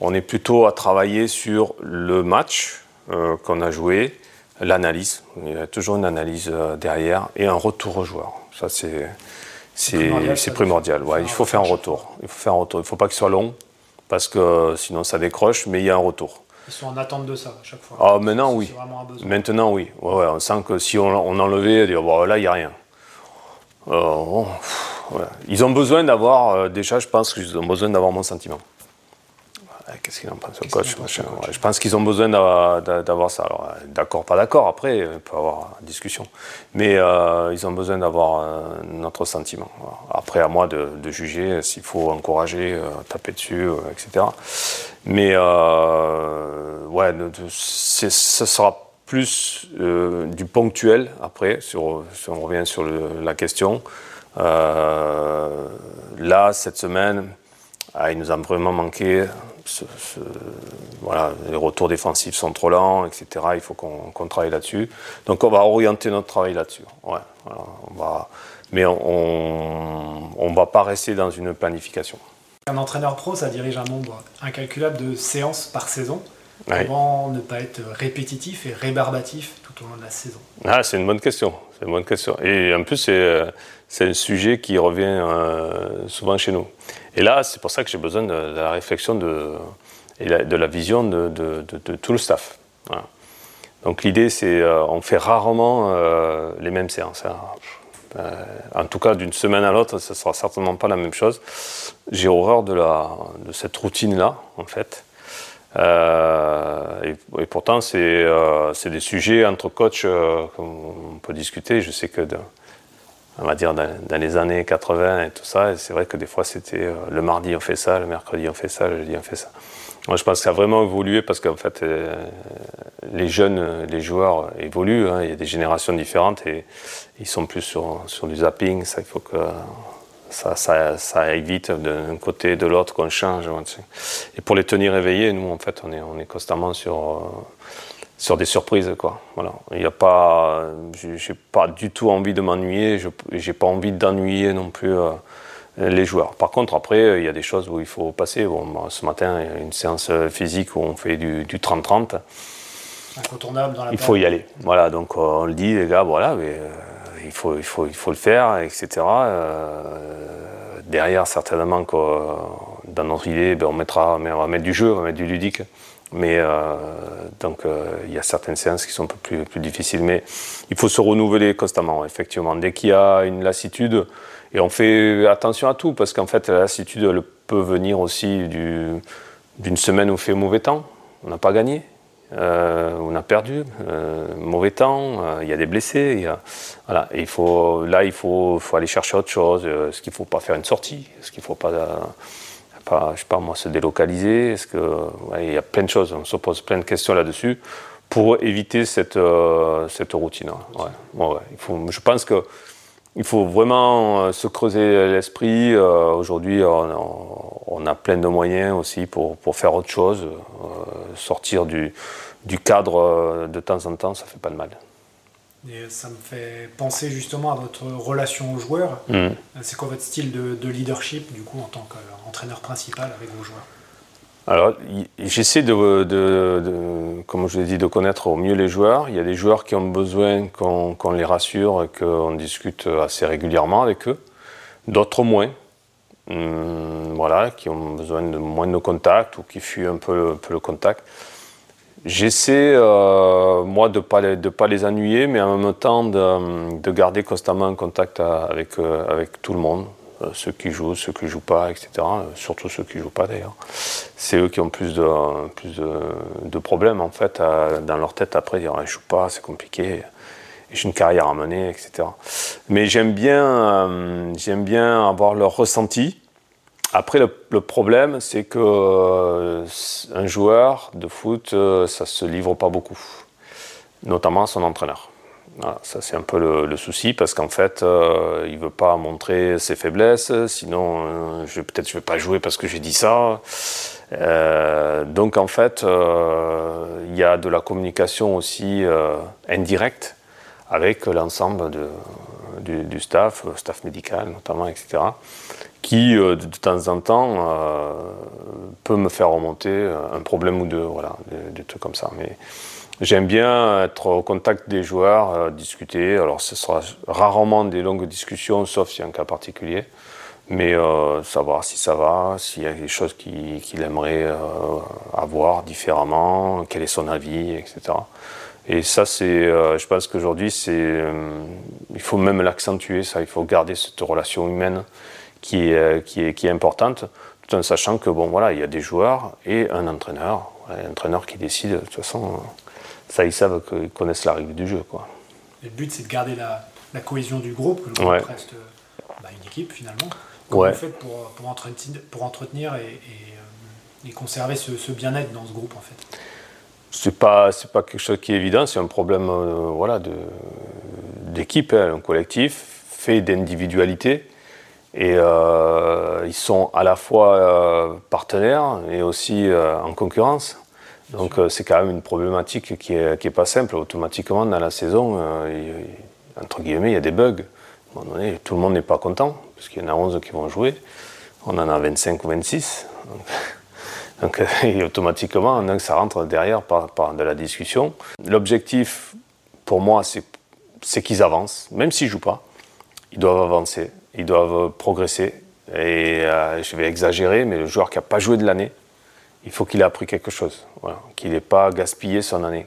on est plutôt à travailler sur le match euh, qu'on a joué, l'analyse. Il y a toujours une analyse derrière et un retour aux joueurs. Ça c'est c'est primordial. il faut faire un retour. Il faut faire un retour. Il ne faut pas qu'il soit long parce que sinon ça décroche, mais il y a un retour. Ils sont en attente de ça à chaque fois. Ah, maintenant oui. Maintenant oui. On sent que si on, on enlevait, bon, là il n'y a rien. Euh, ils ont besoin d'avoir, euh, déjà je pense qu'ils ont besoin d'avoir mon sentiment. Qu'est-ce qu'il en pense, le coach, Je pense qu'ils ont besoin d'avoir ça. Alors, d'accord, pas d'accord, après, il peut y avoir discussion. Mais euh, ils ont besoin d'avoir euh, notre sentiment. Après, à moi de, juger s'il faut encourager, euh, taper dessus, etc. Mais, ouais, ce sera plus du ponctuel, après, si on revient sur la question. Là, cette semaine, ah, il nous a vraiment manqué voilà, les retours défensifs sont trop lents, etc. Il faut qu'on travaille là-dessus. Donc on va orienter notre travail là-dessus. Ouais, on va, mais on ne va pas rester dans une planification. Un entraîneur pro, ça dirige un nombre incalculable de séances par saison. Comment ne pas être répétitif et rébarbatif de la saison ah, C'est une bonne question. C'est une bonne question. Et en plus, c'est un sujet qui revient euh, souvent chez nous. Et là, c'est pour ça que j'ai besoin de, la réflexion de, et de la vision de, de tout le staff. Donc l'idée, c'est euh, on fait rarement euh, les mêmes séances. Hein. Euh, en tout cas, d'une semaine à l'autre, ce sera certainement pas la même chose. J'ai horreur de, la, de cette routine-là, en fait. Et, pourtant, c'est des sujets entre coachs qu'on peut discuter. Je sais que on va dire, dans, les années 80 et tout ça. C'est vrai que des fois, c'était euh, le mardi on fait ça, le mercredi on fait ça, le jeudi on fait ça. Moi, je pense que ça a vraiment évolué parce qu'en fait, euh, les jeunes, les joueurs évoluent. Hein. il y a des générations différentes et ils sont plus sur, sur du zapping. Ça, il faut que ça, ça, ça aille vite d'un côté, de l'autre, qu'on change. Et pour les tenir éveillés, nous, en fait, on est, on est constamment sur euh, sur des surprises quoi. Voilà, il n'y a pas, j'ai pas du tout envie de m'ennuyer, je j'ai pas envie d'ennuyer non plus euh, les joueurs. Par contre, après, il y a des choses où il faut passer. Bon, ce matin, il y a une séance physique où on fait du 30-30. Incontournable dans la Il faut y aller. Voilà, donc on le dit, les gars, voilà, mais, euh, il, faut, il, faut, il faut le faire, etc. Euh, derrière, certainement, que, dans notre idée, ben, on, mettra, on va mettre du jeu, on va mettre du ludique Mais donc il y a certaines séances qui sont un peu plus, plus difficiles. Mais il faut se renouveler constamment, effectivement. Dès qu'il y a une lassitude, et on fait attention à tout, parce qu'en fait, la lassitude elle peut venir aussi d'une semaine où il fait mauvais temps. On n'a pas gagné. Euh, on a perdu, euh, mauvais temps, euh, il y a des blessés. Voilà. Il faut, là, il faut, faut aller chercher autre chose. Est-ce qu'il ne faut pas faire une sortie? Est-ce qu'il ne faut pas, je sais pas moi, se délocaliser? Est-ce que, Il y a plein de choses, on se pose plein de questions là-dessus pour éviter cette, cette routine. Ouais, il faut, je pense que il faut vraiment se creuser l'esprit. Aujourd'hui, on, a plein de moyens aussi pour, pour faire autre chose, sortir du, du cadre euh, de temps en temps, ça fait pas de mal. Et ça me fait penser justement à votre relation aux joueurs. Mm. Euh, c'est quoi votre style de, leadership du coup en tant qu'entraîneur principal avec vos joueurs? Alors, j'essaie de, comme je l'ai dit, de connaître au mieux les joueurs. Il y a des joueurs qui ont besoin qu'on les rassure et qu'on discute assez régulièrement avec eux. D'autres moins. Hum, voilà, qui ont besoin de moins de contact ou qui fuient un peu, le contact. J'essaie, euh, moi, de ne pas, les, ennuyer, mais en même temps de, de garder constamment un contact euh, avec tout le monde. Euh, ceux qui jouent, ceux qui ne jouent pas, etc. Surtout ceux qui ne jouent pas d'ailleurs. C'est eux qui ont plus de, problèmes en fait dans leur tête après, dire je ne joue pas, c'est compliqué, j'ai une carrière à mener, etc. Mais j'aime bien, j'aime bien avoir leur ressenti après, le, problème, c'est que euh, un joueur de foot, euh, ça se livre pas beaucoup, notamment à son entraîneur. Ça, c'est un peu le, souci parce qu'en fait, euh, il veut pas montrer ses faiblesses. Sinon, je, peut-être je vais pas jouer parce que j'ai dit ça. donc, en fait, il y a de la communication aussi indirecte avec l'ensemble du, du, staff, staff médical notamment, etc qui euh, de, temps en temps euh, peut me faire remonter euh, un problème ou deux, voilà, des, trucs comme ça. Mais j'aime bien être au contact des joueurs, discuter. Alors ce sera rarement des longues discussions, sauf s'il y a un cas particulier. Mais savoir si ça va, s'il y a des choses qu'il aimerait avoir différemment, quel est son avis, etc. Et ça, c'est, je pense qu'aujourd'hui, c'est, il faut même l'accentuer, ça. Il faut garder cette relation humaine qui est, euh, qui est, qui est importante, tout en sachant que bon voilà, il y a des joueurs et un entraîneur, un entraîneur qui décide. De toute façon, ça ils savent qu'ils connaissent la règle du jeu quoi. le but c'est de garder la, la, cohésion du groupe, que le groupe reste bah, une équipe finalement. Comment vous faites pour, pour, entretenir, pour entretenir et, et, euh, conserver ce, ce bien-être dans ce groupe en fait? C'est pas c'est pas quelque chose qui est évident, c'est un problème euh, voilà de d'équipe, hein, un collectif fait d'individualité et euh, ils sont à la fois euh, partenaires et aussi euh, en concurrence. Donc c'est quand même une problématique qui n'est qui est pas simple. Automatiquement, dans la saison, entre guillemets, il y a des bugs. À un moment donné, tout le monde n'est pas content, parce qu'il y en a 11 qui vont jouer. On en a 25 ou 26. Donc, et automatiquement, donc, ça rentre derrière par, par de la discussion. L'objectif, pour moi, c'est qu'ils avancent, même s'ils ne jouent pas. Ils doivent avancer ils doivent progresser. Et euh, je vais exagérer, mais le joueur qui n'a pas joué de l'année, il faut qu'il ait appris quelque chose, qu'il n'ait pas gaspillé son année.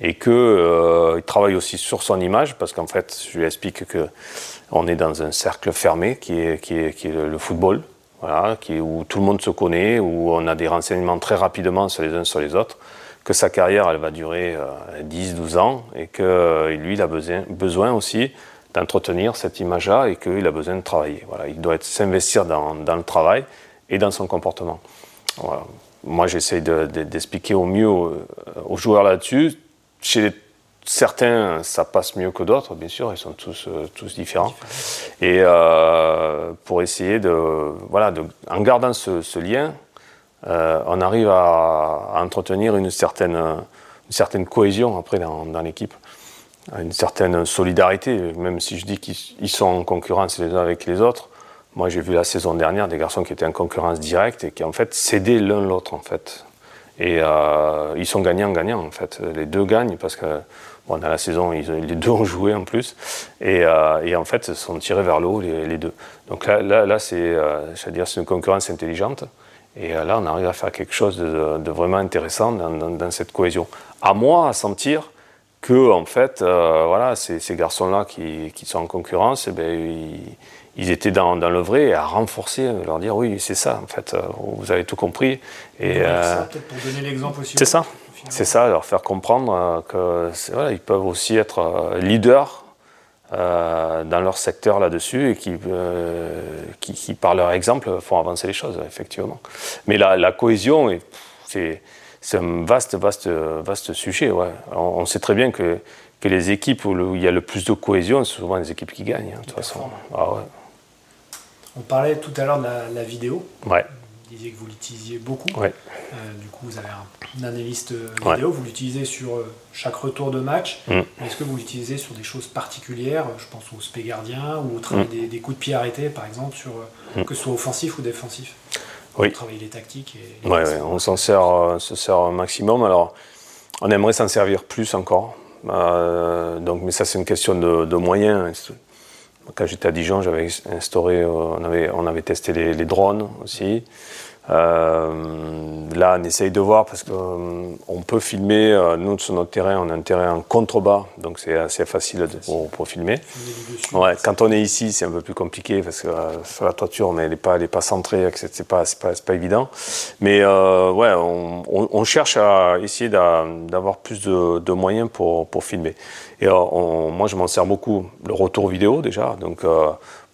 Et qu'il euh, travaille aussi sur son image, parce qu'en fait, je lui explique qu'on est dans un cercle fermé qui est, le football, où tout le monde se connaît, où on a des renseignements très rapidement sur les uns sur les autres, que sa carrière, elle va durer 10-12 euh, ans, et que lui, il a besoin, aussi d'entretenir cette image-là et qu'il a besoin de travailler. Il doit s'investir dans, le travail et dans son comportement. Moi, j'essaie d'expliquer au mieux aux, joueurs là-dessus. Chez certains, ça passe mieux que d'autres, bien sûr, ils sont tous, euh, tous différents. Et euh, pour essayer de, voilà, de, en gardant ce, ce lien, euh, on arrive à, à, entretenir une certaine, une certaine cohésion après dans, dans l'équipe une certaine solidarité, même si je dis qu'ils sont en concurrence les uns avec les autres. Moi, j'ai vu la saison dernière des garçons qui étaient en concurrence directe et qui en fait cédaient l'un l'autre en fait. Et euh, ils sont gagnants-gagnants en fait. Les deux gagnent parce que bon, dans la saison, ils, les deux ont joué en plus. Et, euh, et en fait, ils sont tirés vers le haut les, deux. Donc là, là, là c'est, euh, une concurrence intelligente. Et là, on arrive à faire quelque chose de, vraiment intéressant dans, cette cohésion. À moi, à sentir que, en fait, voilà, ces, garçons-là qui, sont en concurrence, eh ben, ils, étaient dans, le vrai et à renforcer, leur dire oui, c'est ça, en fait, vous avez tout compris. Et, peut-être pour donner l'exemple aussi. C'est ça. C'est ça, leur faire comprendre qu'ils voilà, peuvent aussi être leaders euh, dans leur secteur là-dessus et qui, euh, qui, qui, par leur exemple, font avancer les choses, effectivement. Mais la, la cohésion, c'est un vaste, vaste, vaste sujet. Ouais. On, sait très bien que, que les équipes où, il y a le plus de cohésion, c'est souvent les équipes qui gagnent, hein, de toute façon. Ah, ouais. On parlait tout à l'heure de la, la vidéo. Ouais disiez que vous l'utilisiez beaucoup. Euh, du coup, vous avez un, analyste euh, vidéo. Vous l'utilisez sur euh, chaque retour de match. Mm. Est-ce que vous l'utilisez sur des choses particulières Je pense au spé gardien ou au travail mm. des, coups de pied arrêtés, par exemple, sur, mm. que ce soit offensif ou défensif? Oui. Travailler les tactiques. Et, on s'en sert, se sert un maximum. Alors, on aimerait s'en servir plus encore. donc, mais ça, c'est une question de, moyens. Quand j'étais à Dijon, j'avais instauré, on avait, on avait testé les drones aussi. Euh, là, on essaye de voir parce qu'on euh, peut filmer. Euh, nous, sur notre terrain, on a un terrain en contrebas, donc c'est assez facile pour, pour, filmer. Ouais, quand on est ici, c'est un peu plus compliqué parce que sur la toiture, mais elle n'est pas, pas centrée, c'est pas, pas, pas, évident. Mais ouais, on, on, cherche à essayer d'avoir plus de, de, moyens pour, pour filmer. Et moi, je m'en sers beaucoup. Le retour vidéo déjà, donc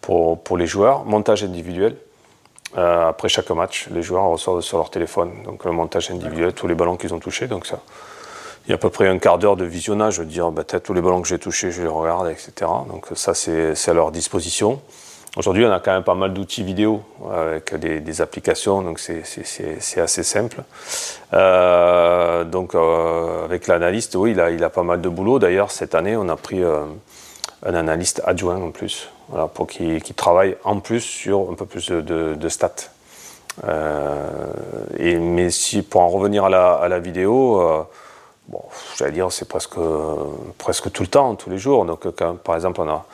pour, pour les joueurs, montage individuel. Euh, après chaque match, les joueurs reçoivent sur leur téléphone. Donc le montage individuel, tous les ballons qu'ils ont touchés. Donc ça, il y a à peu près un quart d'heure de visionnage. Je veux dire, bah, tous les ballons que j'ai touchés, je les regarde, etc. Donc ça, c'est à leur disposition. Aujourd'hui, on a quand même pas mal d'outils vidéo avec des, applications, donc c'est assez simple. Euh, donc euh, avec l'analyste, oui, il a pas mal de boulot. D'ailleurs, cette année, on a pris un analyste adjoint en plus pour qu'il travaille en plus sur un peu plus de, stats. Euh, mais si, pour en revenir à la, vidéo, euh, j'allais dire c'est presque, presque tout le temps, tous les jours. Donc, quand, par exemple, on a,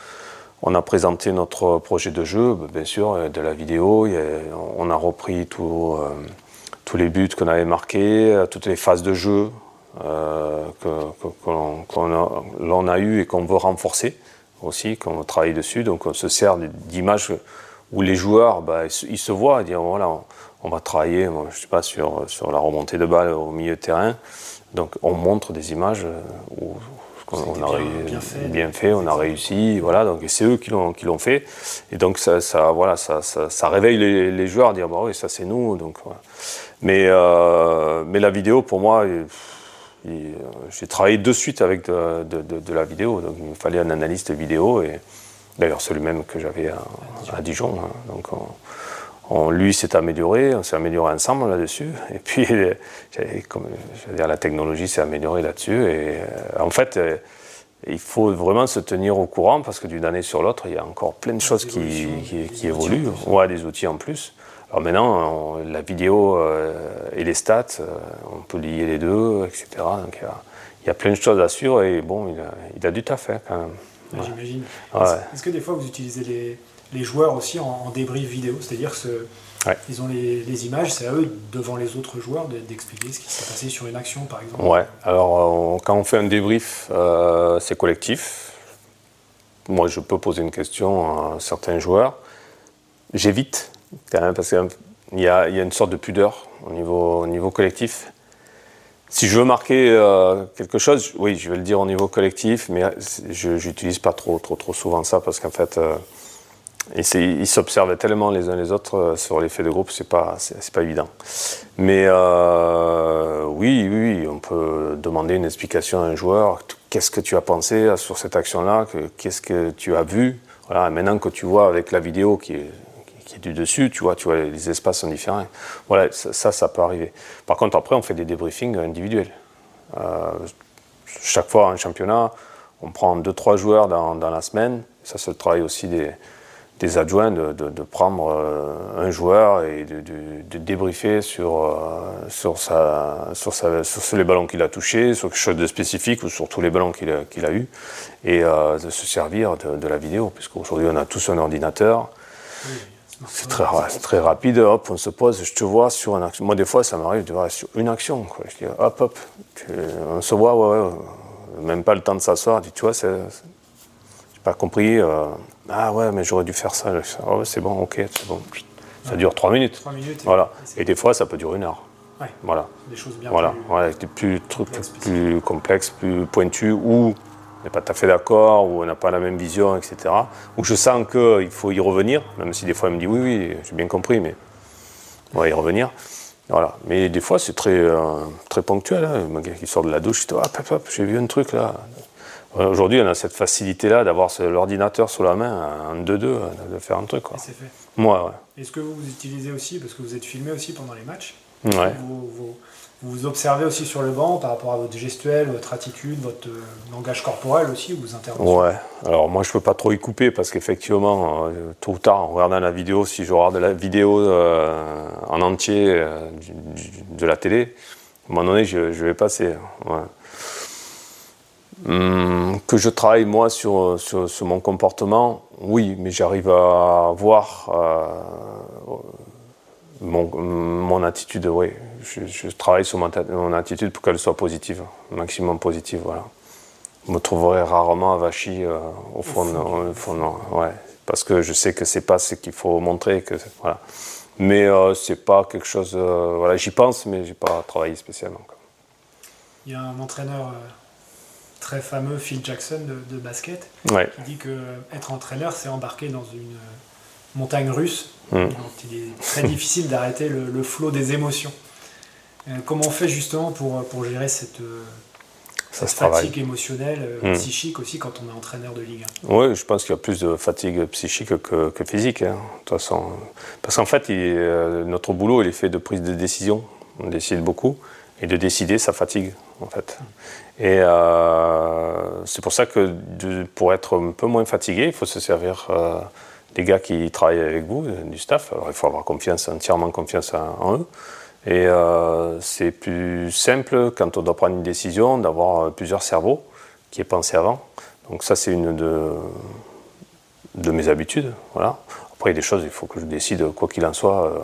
on a présenté notre projet de jeu, ben, bien sûr, de la vidéo, on a repris euh, tous les buts qu'on avait marqués, toutes les phases de jeu qu'on a, a eu et qu'on veut renforcer aussi, quand on travaille dessus. Donc on se sert d'images où les joueurs, bah, ils se voient, dire voilà, on, va travailler, je sais pas, sur, sur la remontée de balle au milieu de terrain. Donc on montre des images où on, a bien, fait, on a réussi, voilà. Donc c'est eux qui l'ont qui l'ont fait, et donc ça, ça voilà, ça, ça, réveille les, joueurs à dire bah oui, ça c'est nous. Donc mais euh, mais la vidéo pour moi. Euh, j'ai travaillé de suite avec de, la vidéo, donc il me fallait un analyste vidéo, et d'ailleurs le même que j'avais à, Dijon. Hein. donc on, lui s'est amélioré, on s'est amélioré ensemble là-dessus, et puis comme, je veux dire, la technologie s'est améliorée là-dessus, et euh, en fait euh, il faut vraiment se tenir au courant parce que d'une année sur l'autre, il y a encore plein de choses qui, qui, évoluent. Ouais, des outils en plus. Alors maintenant, la vidéo euh, et les stats, euh, on peut lier les deux, etc. Donc il y, a plein de choses à suivre et bon, il a, du taf hein, quand même. J'imagine. Est-ce que des fois vous utilisez les, joueurs aussi en, débrief vidéo? C'est-à-dire qu'ils ont les, images, c'est à eux, devant les autres joueurs, d'expliquer ce qui s'est passé sur une action par exemple? Ouais, alors quand on fait un débrief, euh, c'est collectif. Moi, je peux poser une question à certains joueurs. J'évite quand parce qu'il y, a, une sorte de pudeur au niveau, au niveau collectif. Si je veux marquer euh, quelque chose, oui, je vais le dire au niveau collectif, mais je n'utilise pas trop, trop, trop souvent ça parce qu'en fait, euh, ils s'observent tellement les uns les autres euh, sur l'effet de groupe, c'est pas, pas évident. Mais oui, oui, on peut demander une explication à un joueur. Qu'est-ce que tu as pensé sur cette action-là? Qu'est-ce que tu as vu? Voilà, maintenant que tu vois avec la vidéo qui est qui est du dessus, tu vois, tu vois, les espaces sont différents. Voilà, ça, ça, peut arriver. Par contre, après, on fait des débriefings individuels. Euh, chaque fois en championnat, on prend deux, trois joueurs dans, la semaine. Ça, c'est le travail aussi des, adjoints de, prendre euh, un joueur et de, débriefer sur, euh, sur, les ballons qu'il a touchés, sur quelque chose de spécifique ou sur tous les ballons qu'il a, qu'il a eu, et de se servir de, la vidéo, puisqu'aujourd'hui on a tous un ordinateur. C'est très, très rapide, hop, on se pose, je te vois sur une action. Moi, des fois, ça m'arrive de voir sur une action. Quoi. Je dis, hop, hop, on se voit, ouais, ouais, même pas le temps de s'asseoir. Tu vois, j'ai pas compris. Euh, ah ouais, mais j'aurais dû faire ça. Ouais, c'est bon, ok, c'est bon. Ça dure trois minutes. Trois minutes. Voilà. Et des fois, ça peut durer une heure. Ouais. Voilà. Des choses bien Voilà, plus... voilà, des plus, trucs complexes, plus complexes, plus pointus, où on n'est pas tout à fait d'accord, où on n'a pas la même vision, etc. Où je sens qu'il faut y revenir, même si des fois elle me dit oui, oui, j'ai bien compris, mais on va y revenir. Voilà. Mais des fois, c'est très, euh, très ponctuel. Hein. Le gars qui sort de la douche, il dit, ah, hop, hop, j'ai vu un truc là. Euh, Aujourd'hui, on a cette facilité-là d'avoir l'ordinateur sous la main, en 2-2, de faire un truc. Quoi. Et c'est fait. Moi, Est-ce que vous vous utilisez aussi, parce que vous êtes filmé aussi pendant les matchs, ouais. Vous, observez aussi sur le banc par rapport à votre gestuelle, votre attitude, votre euh, langage corporel aussi, ou vos interventions Ouais, alors moi je peux pas trop y couper parce qu'effectivement, euh, tôt ou tard, en regardant la vidéo, si je regarde la vidéo euh, en entier de la télé, à un moment donné je, vais passer. Hum, que je travaille moi sur, mon comportement, oui, mais j'arrive à voir mon, mon attitude, oui. Je, je travaille sur mon, attitude pour qu'elle soit positive, maximum positive, voilà. Vous me trouverez rarement avachi euh, au fond, au fond, non, ouais. Parce que je sais que c'est pas ce qu'il faut montrer, que voilà. Mais euh, c'est pas quelque chose, euh, voilà, j'y pense, mais j'ai pas travaillé spécialement. quoi. Il y a un entraîneur euh, très fameux, Phil Jackson, de, de basket, Ouais. qui dit que euh, être entraîneur, c'est embarquer dans une montagne russe, dont il est très difficile d'arrêter le, le flot des émotions. Euh, comment on fait justement pour, pour gérer cette, euh, cette fatigue émotionnelle, euh, Mm. psychique aussi, quand on est entraîneur de Ligue Oui, je pense qu'il y a plus de fatigue psychique que, que physique. hein, de toute façon. Parce qu'en fait, il- euh, notre boulot, il est fait de prise de décision. On décide beaucoup. Et de décider, ça fatigue, en fait. Et euh, c'est pour ça que de- pour être un peu moins fatigué, il faut se servir euh, des gars qui travaillent avec vous, euh, du staff. Alors, il faut avoir confiance, entièrement confiance en, en eux. Et euh, c'est plus simple quand on doit prendre une décision d'avoir euh, plusieurs cerveaux qui est pensé avant. Donc ça, c'est une de, mes habitudes. Voilà. Après, il y a des choses, il faut que je décide, quoi qu'il en soit, euh,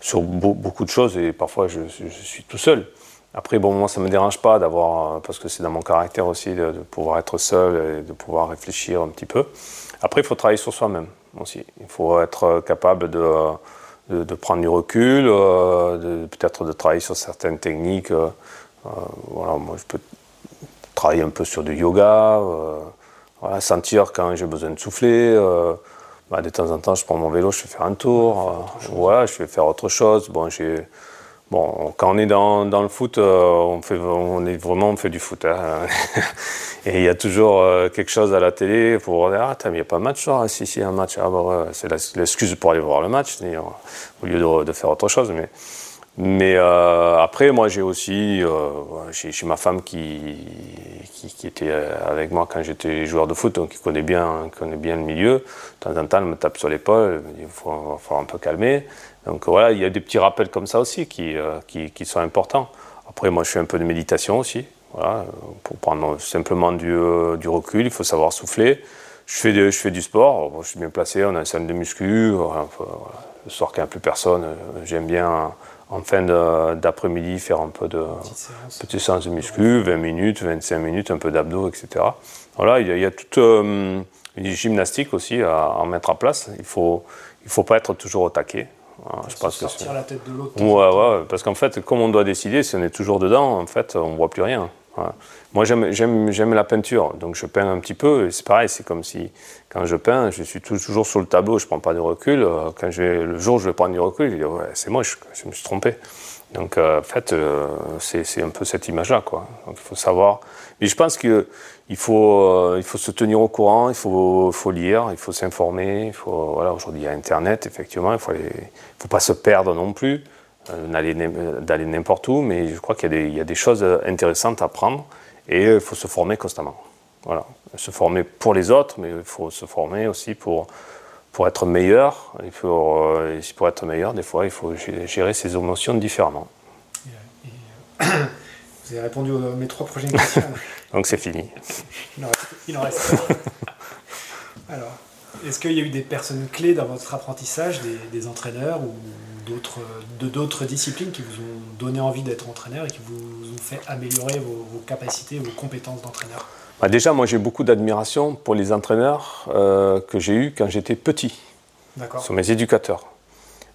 sur beau- beaucoup de choses, et parfois, je, suis tout seul. Après, bon, moi, ça ne me dérange pas d'avoir, parce que c'est dans mon caractère aussi, de, pouvoir être seul et de pouvoir réfléchir un petit peu. Après, il faut travailler sur soi-même aussi. Il faut être capable de, de, de prendre du recul, euh, peut-être de travailler sur certaines techniques. euh, euh, voilà, moi, je peux travailler un peu sur du yoga, voilà, sentir quand j'ai besoin de souffler. bah, de temps en temps, je prends mon vélo, je fais faire un tour. voilà, je vais faire autre chose. Bon, j'ai, bon, quand on est dans, le foot, euh, on, fait, on est vraiment on fait du foot. hein. Et il y a toujours euh, quelque chose à la télé pour dire Ah, il n'y a pas de match. Ah, Si, si, un match. Ah, bah c'est l'excuse pour aller voir le match, c'est-à-dire, au lieu de, faire autre chose. Mais, mais euh, après, moi, j'ai aussi euh, j'ai, ma femme qui, qui, était euh, avec moi quand j'étais joueur de foot, donc qui connaît bien, connaît bien le milieu. De temps en temps, elle me tape sur l'épaule, elle me dit il faut, un peu calmer. Donc voilà, il y a des petits rappels comme ça aussi qui, euh, qui, qui sont importants. Après, moi, je fais un peu de méditation aussi. Voilà, pour prendre simplement du, euh, du recul, il faut savoir souffler. Je fais, de- je fais du sport, je suis bien placé, on a une salle de muscu. voilà. Le soir, quand il n'y a plus personne, euh, j'aime bien en fin d'après-midi faire un peu de Petite séance. petite séance de muscu, 20 minutes, 25 minutes, un peu d'abdos, etc. Voilà, il y a, il y a toute euh, une gymnastique aussi à, à mettre en place. Il ne faut, il faut pas être toujours au taquet. Voilà, je pense que sortir la tête de l'autre. Ouais, ouais, parce qu'en fait, comme on doit décider, si on est toujours dedans, en fait, on ne voit plus rien. Voilà. Moi, j'aime- la peinture, donc je peins un petit peu, c'est pareil, c'est comme si, quand je peins, je suis tou- toujours sur le tableau, je ne prends pas de recul. Euh, Quand je vais- le jour où je vais prendre du recul, je dis, ouais, c'est moche, je me suis trompé. Donc, euh, en fait, euh, c'est un peu cette image-là, quoi. Donc, il faut savoir. Mais je pense qu'il faut, euh, faut se tenir au courant, il faut, lire, il faut s'informer. Voilà, aujourd'hui, il y a Internet, effectivement, il ne faut, faut pas se perdre non plus, d'aller n'im- d'aller n'importe où, mais je crois qu'il y, y a des choses intéressantes à prendre et il faut se former constamment. Voilà. Se former pour les autres, mais il faut se former aussi pour, pour être meilleur. Il faut, euh, pour être meilleur, des fois, il faut gé- gérer ses émotions différemment. Et, euh, vous avez répondu à mes trois prochaines questions. Donc c'est fini. il, en reste, il en reste. Alors, Est-ce qu'il y a eu des personnes clés dans votre apprentissage, des, entraîneurs ou d'autres, de d'autres disciplines qui vous ont donné envie d'être entraîneur et qui vous ont fait améliorer vos, capacités, vos compétences d'entraîneur? Bah Déjà, moi j'ai beaucoup d'admiration pour les entraîneurs euh, que j'ai eus quand j'étais petit. D'accord. Sur mes éducateurs.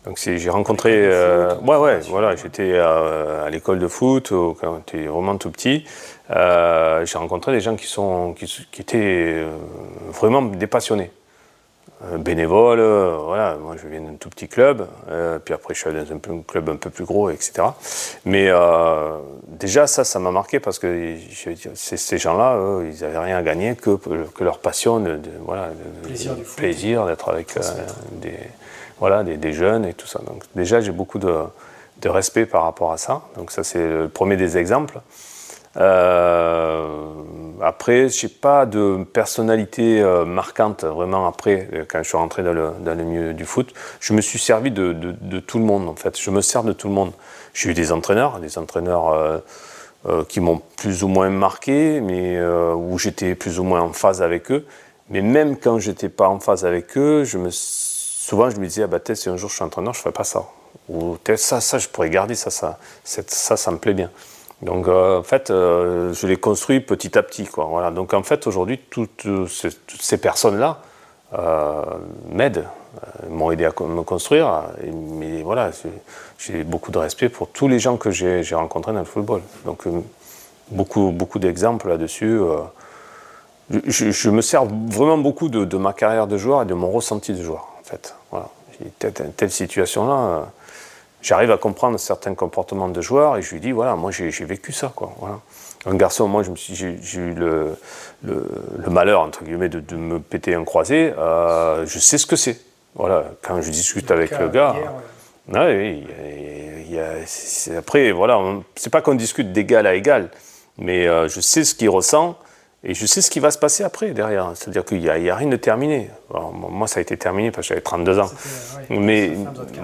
Donc j'ai rencontré, euh, ouais ouais, voilà, j'étais à, l'école de foot quand j'étais vraiment tout petit. Euh, j'ai rencontré des gens qui sont, qui, qui étaient vraiment des passionnés, euh, bénévoles. Euh, voilà, moi je viens d'un tout petit club, puis après je suis allé dans un club un peu plus gros, etc. Mais déjà ça, ça m'a marqué parce que ces gens-là, ils n'avaient rien à gagner que, que leur passion, de, voilà, plaisir, plaisir d'être avec des voilà, des, jeunes et tout ça. Donc déjà, j'ai beaucoup de, respect par rapport à ça. Donc ça, c'est le premier des exemples. Euh, après, je n'ai pas de personnalité euh, marquante vraiment après, euh, quand je suis rentré dans le, milieu du foot. Je me suis servi de, tout le monde, en fait. Je me sers de tout le monde. J'ai eu des entraîneurs, des entraîneurs qui m'ont plus ou moins marqué, mais où j'étais plus ou moins en phase avec eux. Mais même quand j'étais pas en phase avec eux, souvent je me disais, ah bah, si un jour je suis entraîneur, je ne ferai pas ça. Ou ça, ça, je pourrais garder, ça, ça, ça, ça me plaît bien. Donc euh, en fait, euh, je l'ai construit petit à petit. Voilà. Donc en fait, aujourd'hui, toutes, ces, personnes-là euh, m'aident, m'ont aidé à me construire. mais voilà, j'ai beaucoup de respect pour tous les gens que j'ai rencontrés dans le football. Donc beaucoup, beaucoup d'exemples là-dessus. Je, me sers vraiment beaucoup de, ma carrière de joueur et de mon ressenti de joueur en fait. Voilà. Telle, telle situation-là, j'arrive à comprendre certains comportements de joueurs et je lui dis, voilà, moi j'ai vécu ça. Quoi, voilà. Un garçon, moi j'ai eu le, le, malheur, entre guillemets, de, me péter un croisé, euh, je sais ce que c'est. Voilà, quand je discute avec le gars. après, voilà, c'est pas qu'on discute d'égal à égal, mais euh, je sais ce qu'il ressent et je sais ce qui va se passer après, derrière. C'est-à-dire qu'il n'y a, rien de terminé. moi, ça a été terminé parce que j'avais 32 ans. mais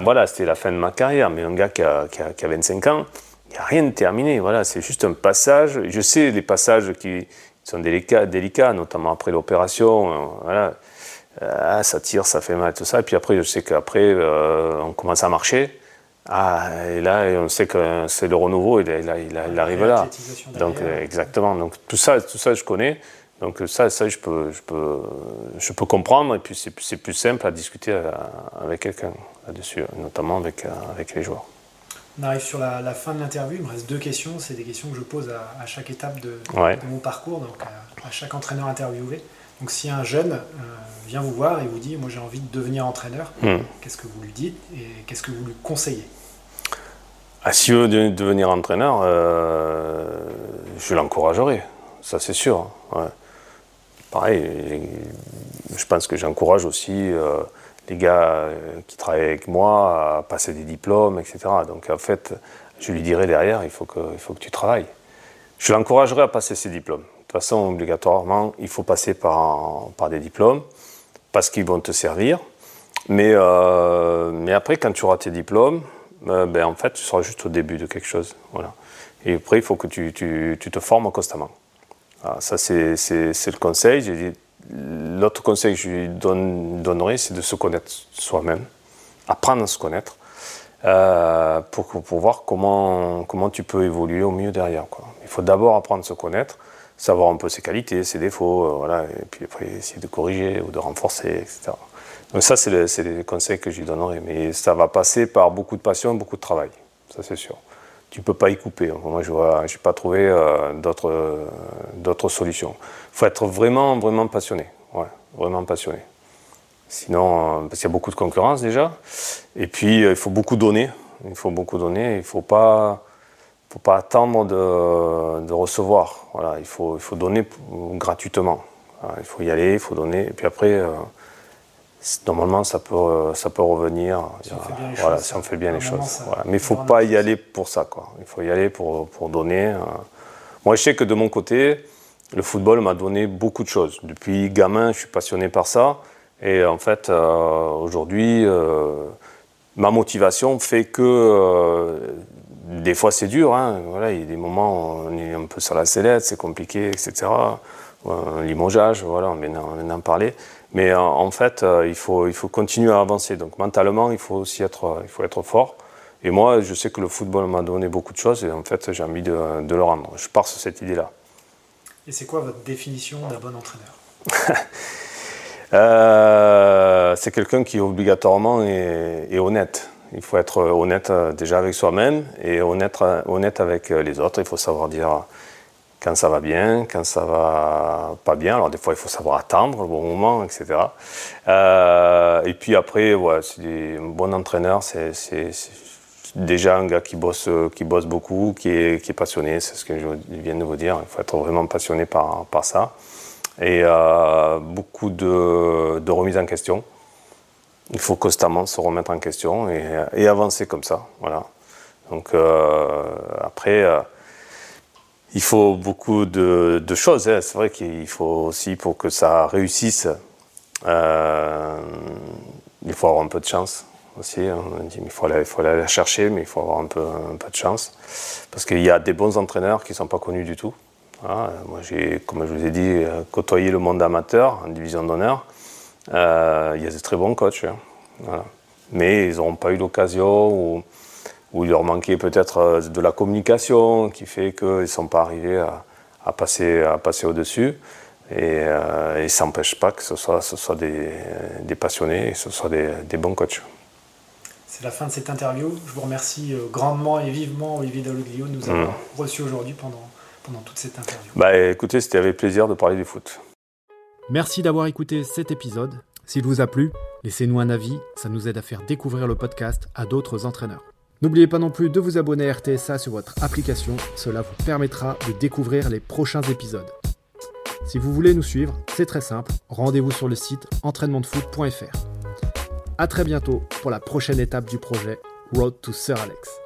voilà, c'était la fin de ma carrière. Mais un gars qui a, qui a, 25 ans, il n'y a rien de terminé. Voilà, c'est juste un passage. Je sais les passages qui sont délicats, délicats notamment après l'opération. Euh, voilà. Ah, ça tire, ça fait mal, tout ça. Et puis après, je sais qu'après, euh, on commence à marcher. Ah, et là, on sait que c'est le renouveau, il, il, arrive là. Donc, exactement. Donc, tout ça, tout ça, je connais. Donc, ça, ça je, peux, je, peux, je peux comprendre. Et puis, c'est plus simple à discuter euh, avec quelqu'un là-dessus, notamment avec, euh, avec les joueurs. On arrive sur la, fin de l'interview. Il me reste deux questions. C'est des questions que je pose à, chaque étape de, de, mon parcours, donc à, chaque entraîneur interviewé. Donc, si un jeune euh, vient vous voir et vous dit Moi, j'ai envie de devenir entraîneur, hmm. qu'est-ce que vous lui dites et qu'est-ce que vous lui conseillez? Ah, si veut devenir entraîneur, euh, je l'encouragerai, ça c'est sûr. Hein, Pareil, je pense que j'encourage aussi euh, les gars qui travaillent avec moi à passer des diplômes, etc. Donc en fait, je lui dirai derrière, il faut que, il faut que tu travailles. Je l'encouragerai à passer ses diplômes. De toute façon, obligatoirement, il faut passer par, par des diplômes parce qu'ils vont te servir. Mais, mais après, quand tu auras tes diplômes, euh, ben, en fait, tu seras juste au début de quelque chose. Voilà. Et après, il faut que tu, tu, te formes constamment. ça, c'est le conseil. L'autre conseil que je lui donne, donnerai, c'est de se connaître soi-même, apprendre à se connaître, euh, pour, pour voir comment, comment tu peux évoluer au mieux derrière. Il faut d'abord apprendre à se connaître, savoir un peu ses qualités, ses défauts, euh, voilà, et puis après essayer de corriger ou de renforcer, etc. Donc ça, c'est les conseils que je lui donnerai. Mais ça va passer par beaucoup de passion, beaucoup de travail. Ça, c'est sûr. Tu ne peux pas y couper. Moi, je n'ai pas trouvé euh, d'autres solutions. Il faut être vraiment, vraiment passionné. Ouais, vraiment passionné. Sinon, euh, parce qu'il y a beaucoup de concurrence déjà. Et puis, euh, il faut beaucoup donner. Il faut beaucoup donner. Il ne faut pas, faut pas attendre de, de, recevoir. Voilà, il, faut, il faut donner gratuitement. il faut y aller, il faut donner. Et puis après normalement ça peut, euh, ça peut revenir. Si on fait bien les voilà, choses, si on fait bien les choses. Mais il ne faut pas y aller pour ça. Quoi. Il faut y aller pour, pour donner. Euh. Moi, je sais que de mon côté, le football m'a donné beaucoup de choses. Depuis gamin, je suis passionné par ça. Et en fait, euh, aujourd'hui, ma motivation fait que des fois c'est dur. Hein. Voilà, il y a des moments où on est un peu sur la sellette, c'est compliqué, etc. un limogeage, voilà, on vient d'en parler. Mais en, fait, il, faut, il faut continuer à avancer. Donc mentalement, il faut aussi être, il faut être fort. Et moi, je sais que le football m'a donné beaucoup de choses et en fait, j'ai envie de, le rendre. Je pars sur cette idée-là. Et c'est quoi votre définition d'un bon entraîneur? Euh, C'est quelqu'un qui obligatoirement est, honnête. Il faut être honnête euh, déjà avec soi-même et honnête, honnête avec euh, les autres. Il faut savoir dire quand ça va bien, quand ça va pas bien. Alors des fois, il faut savoir attendre le bon moment, etc. et puis après, ouais, c'est un bon entraîneur, c'est déjà un gars qui bosse, qui bosse beaucoup, qui est, passionné, c'est ce que je viens de vous dire. Il faut être vraiment passionné par, par ça. Et euh, beaucoup de, de remises en question. Il faut constamment se remettre en question et, avancer comme ça. Voilà. Donc euh, après, euh, il faut beaucoup de, choses. Hein. C'est vrai qu'il faut aussi, pour que ça réussisse, euh, il faut avoir un peu de chance aussi. Hein. On dit, il faut, aller, il faut la chercher, mais il faut avoir un peu, de chance. Parce qu'il y a des bons entraîneurs qui ne sont pas connus du tout. moi, j'ai, comme je vous ai dit, côtoyé le monde amateur en division d'honneur. Euh, il y a de très bons coachs. Hein. Mais ils n'auront pas eu l'occasion ou, ou, il leur manquait peut-être euh, de la communication qui fait qu'ils ne sont pas arrivés à, à passer, à passer au-dessus. Et, ça n'empêche pas que ce soit, ce soit des, des passionnés et que ce soit des, des bons coachs. C'est la fin de cette interview. Je vous remercie euh, grandement et vivement, Olivier Dalloglio, de nous avoir mm. reçus aujourd'hui pendant, pendant toute cette interview. Bah écoutez, c'était avec plaisir de parler du foot. Merci d'avoir écouté cet épisode. S'il vous a plu, laissez-nous un avis, ça nous aide à faire découvrir le podcast à d'autres entraîneurs. N'oubliez pas non plus de vous abonner à RTSA sur votre application, cela vous permettra de découvrir les prochains épisodes. Si vous voulez nous suivre, c'est très simple, rendez-vous sur le site entraînementdefoot.fr. A très bientôt pour la prochaine étape du projet Road to Sir Alex.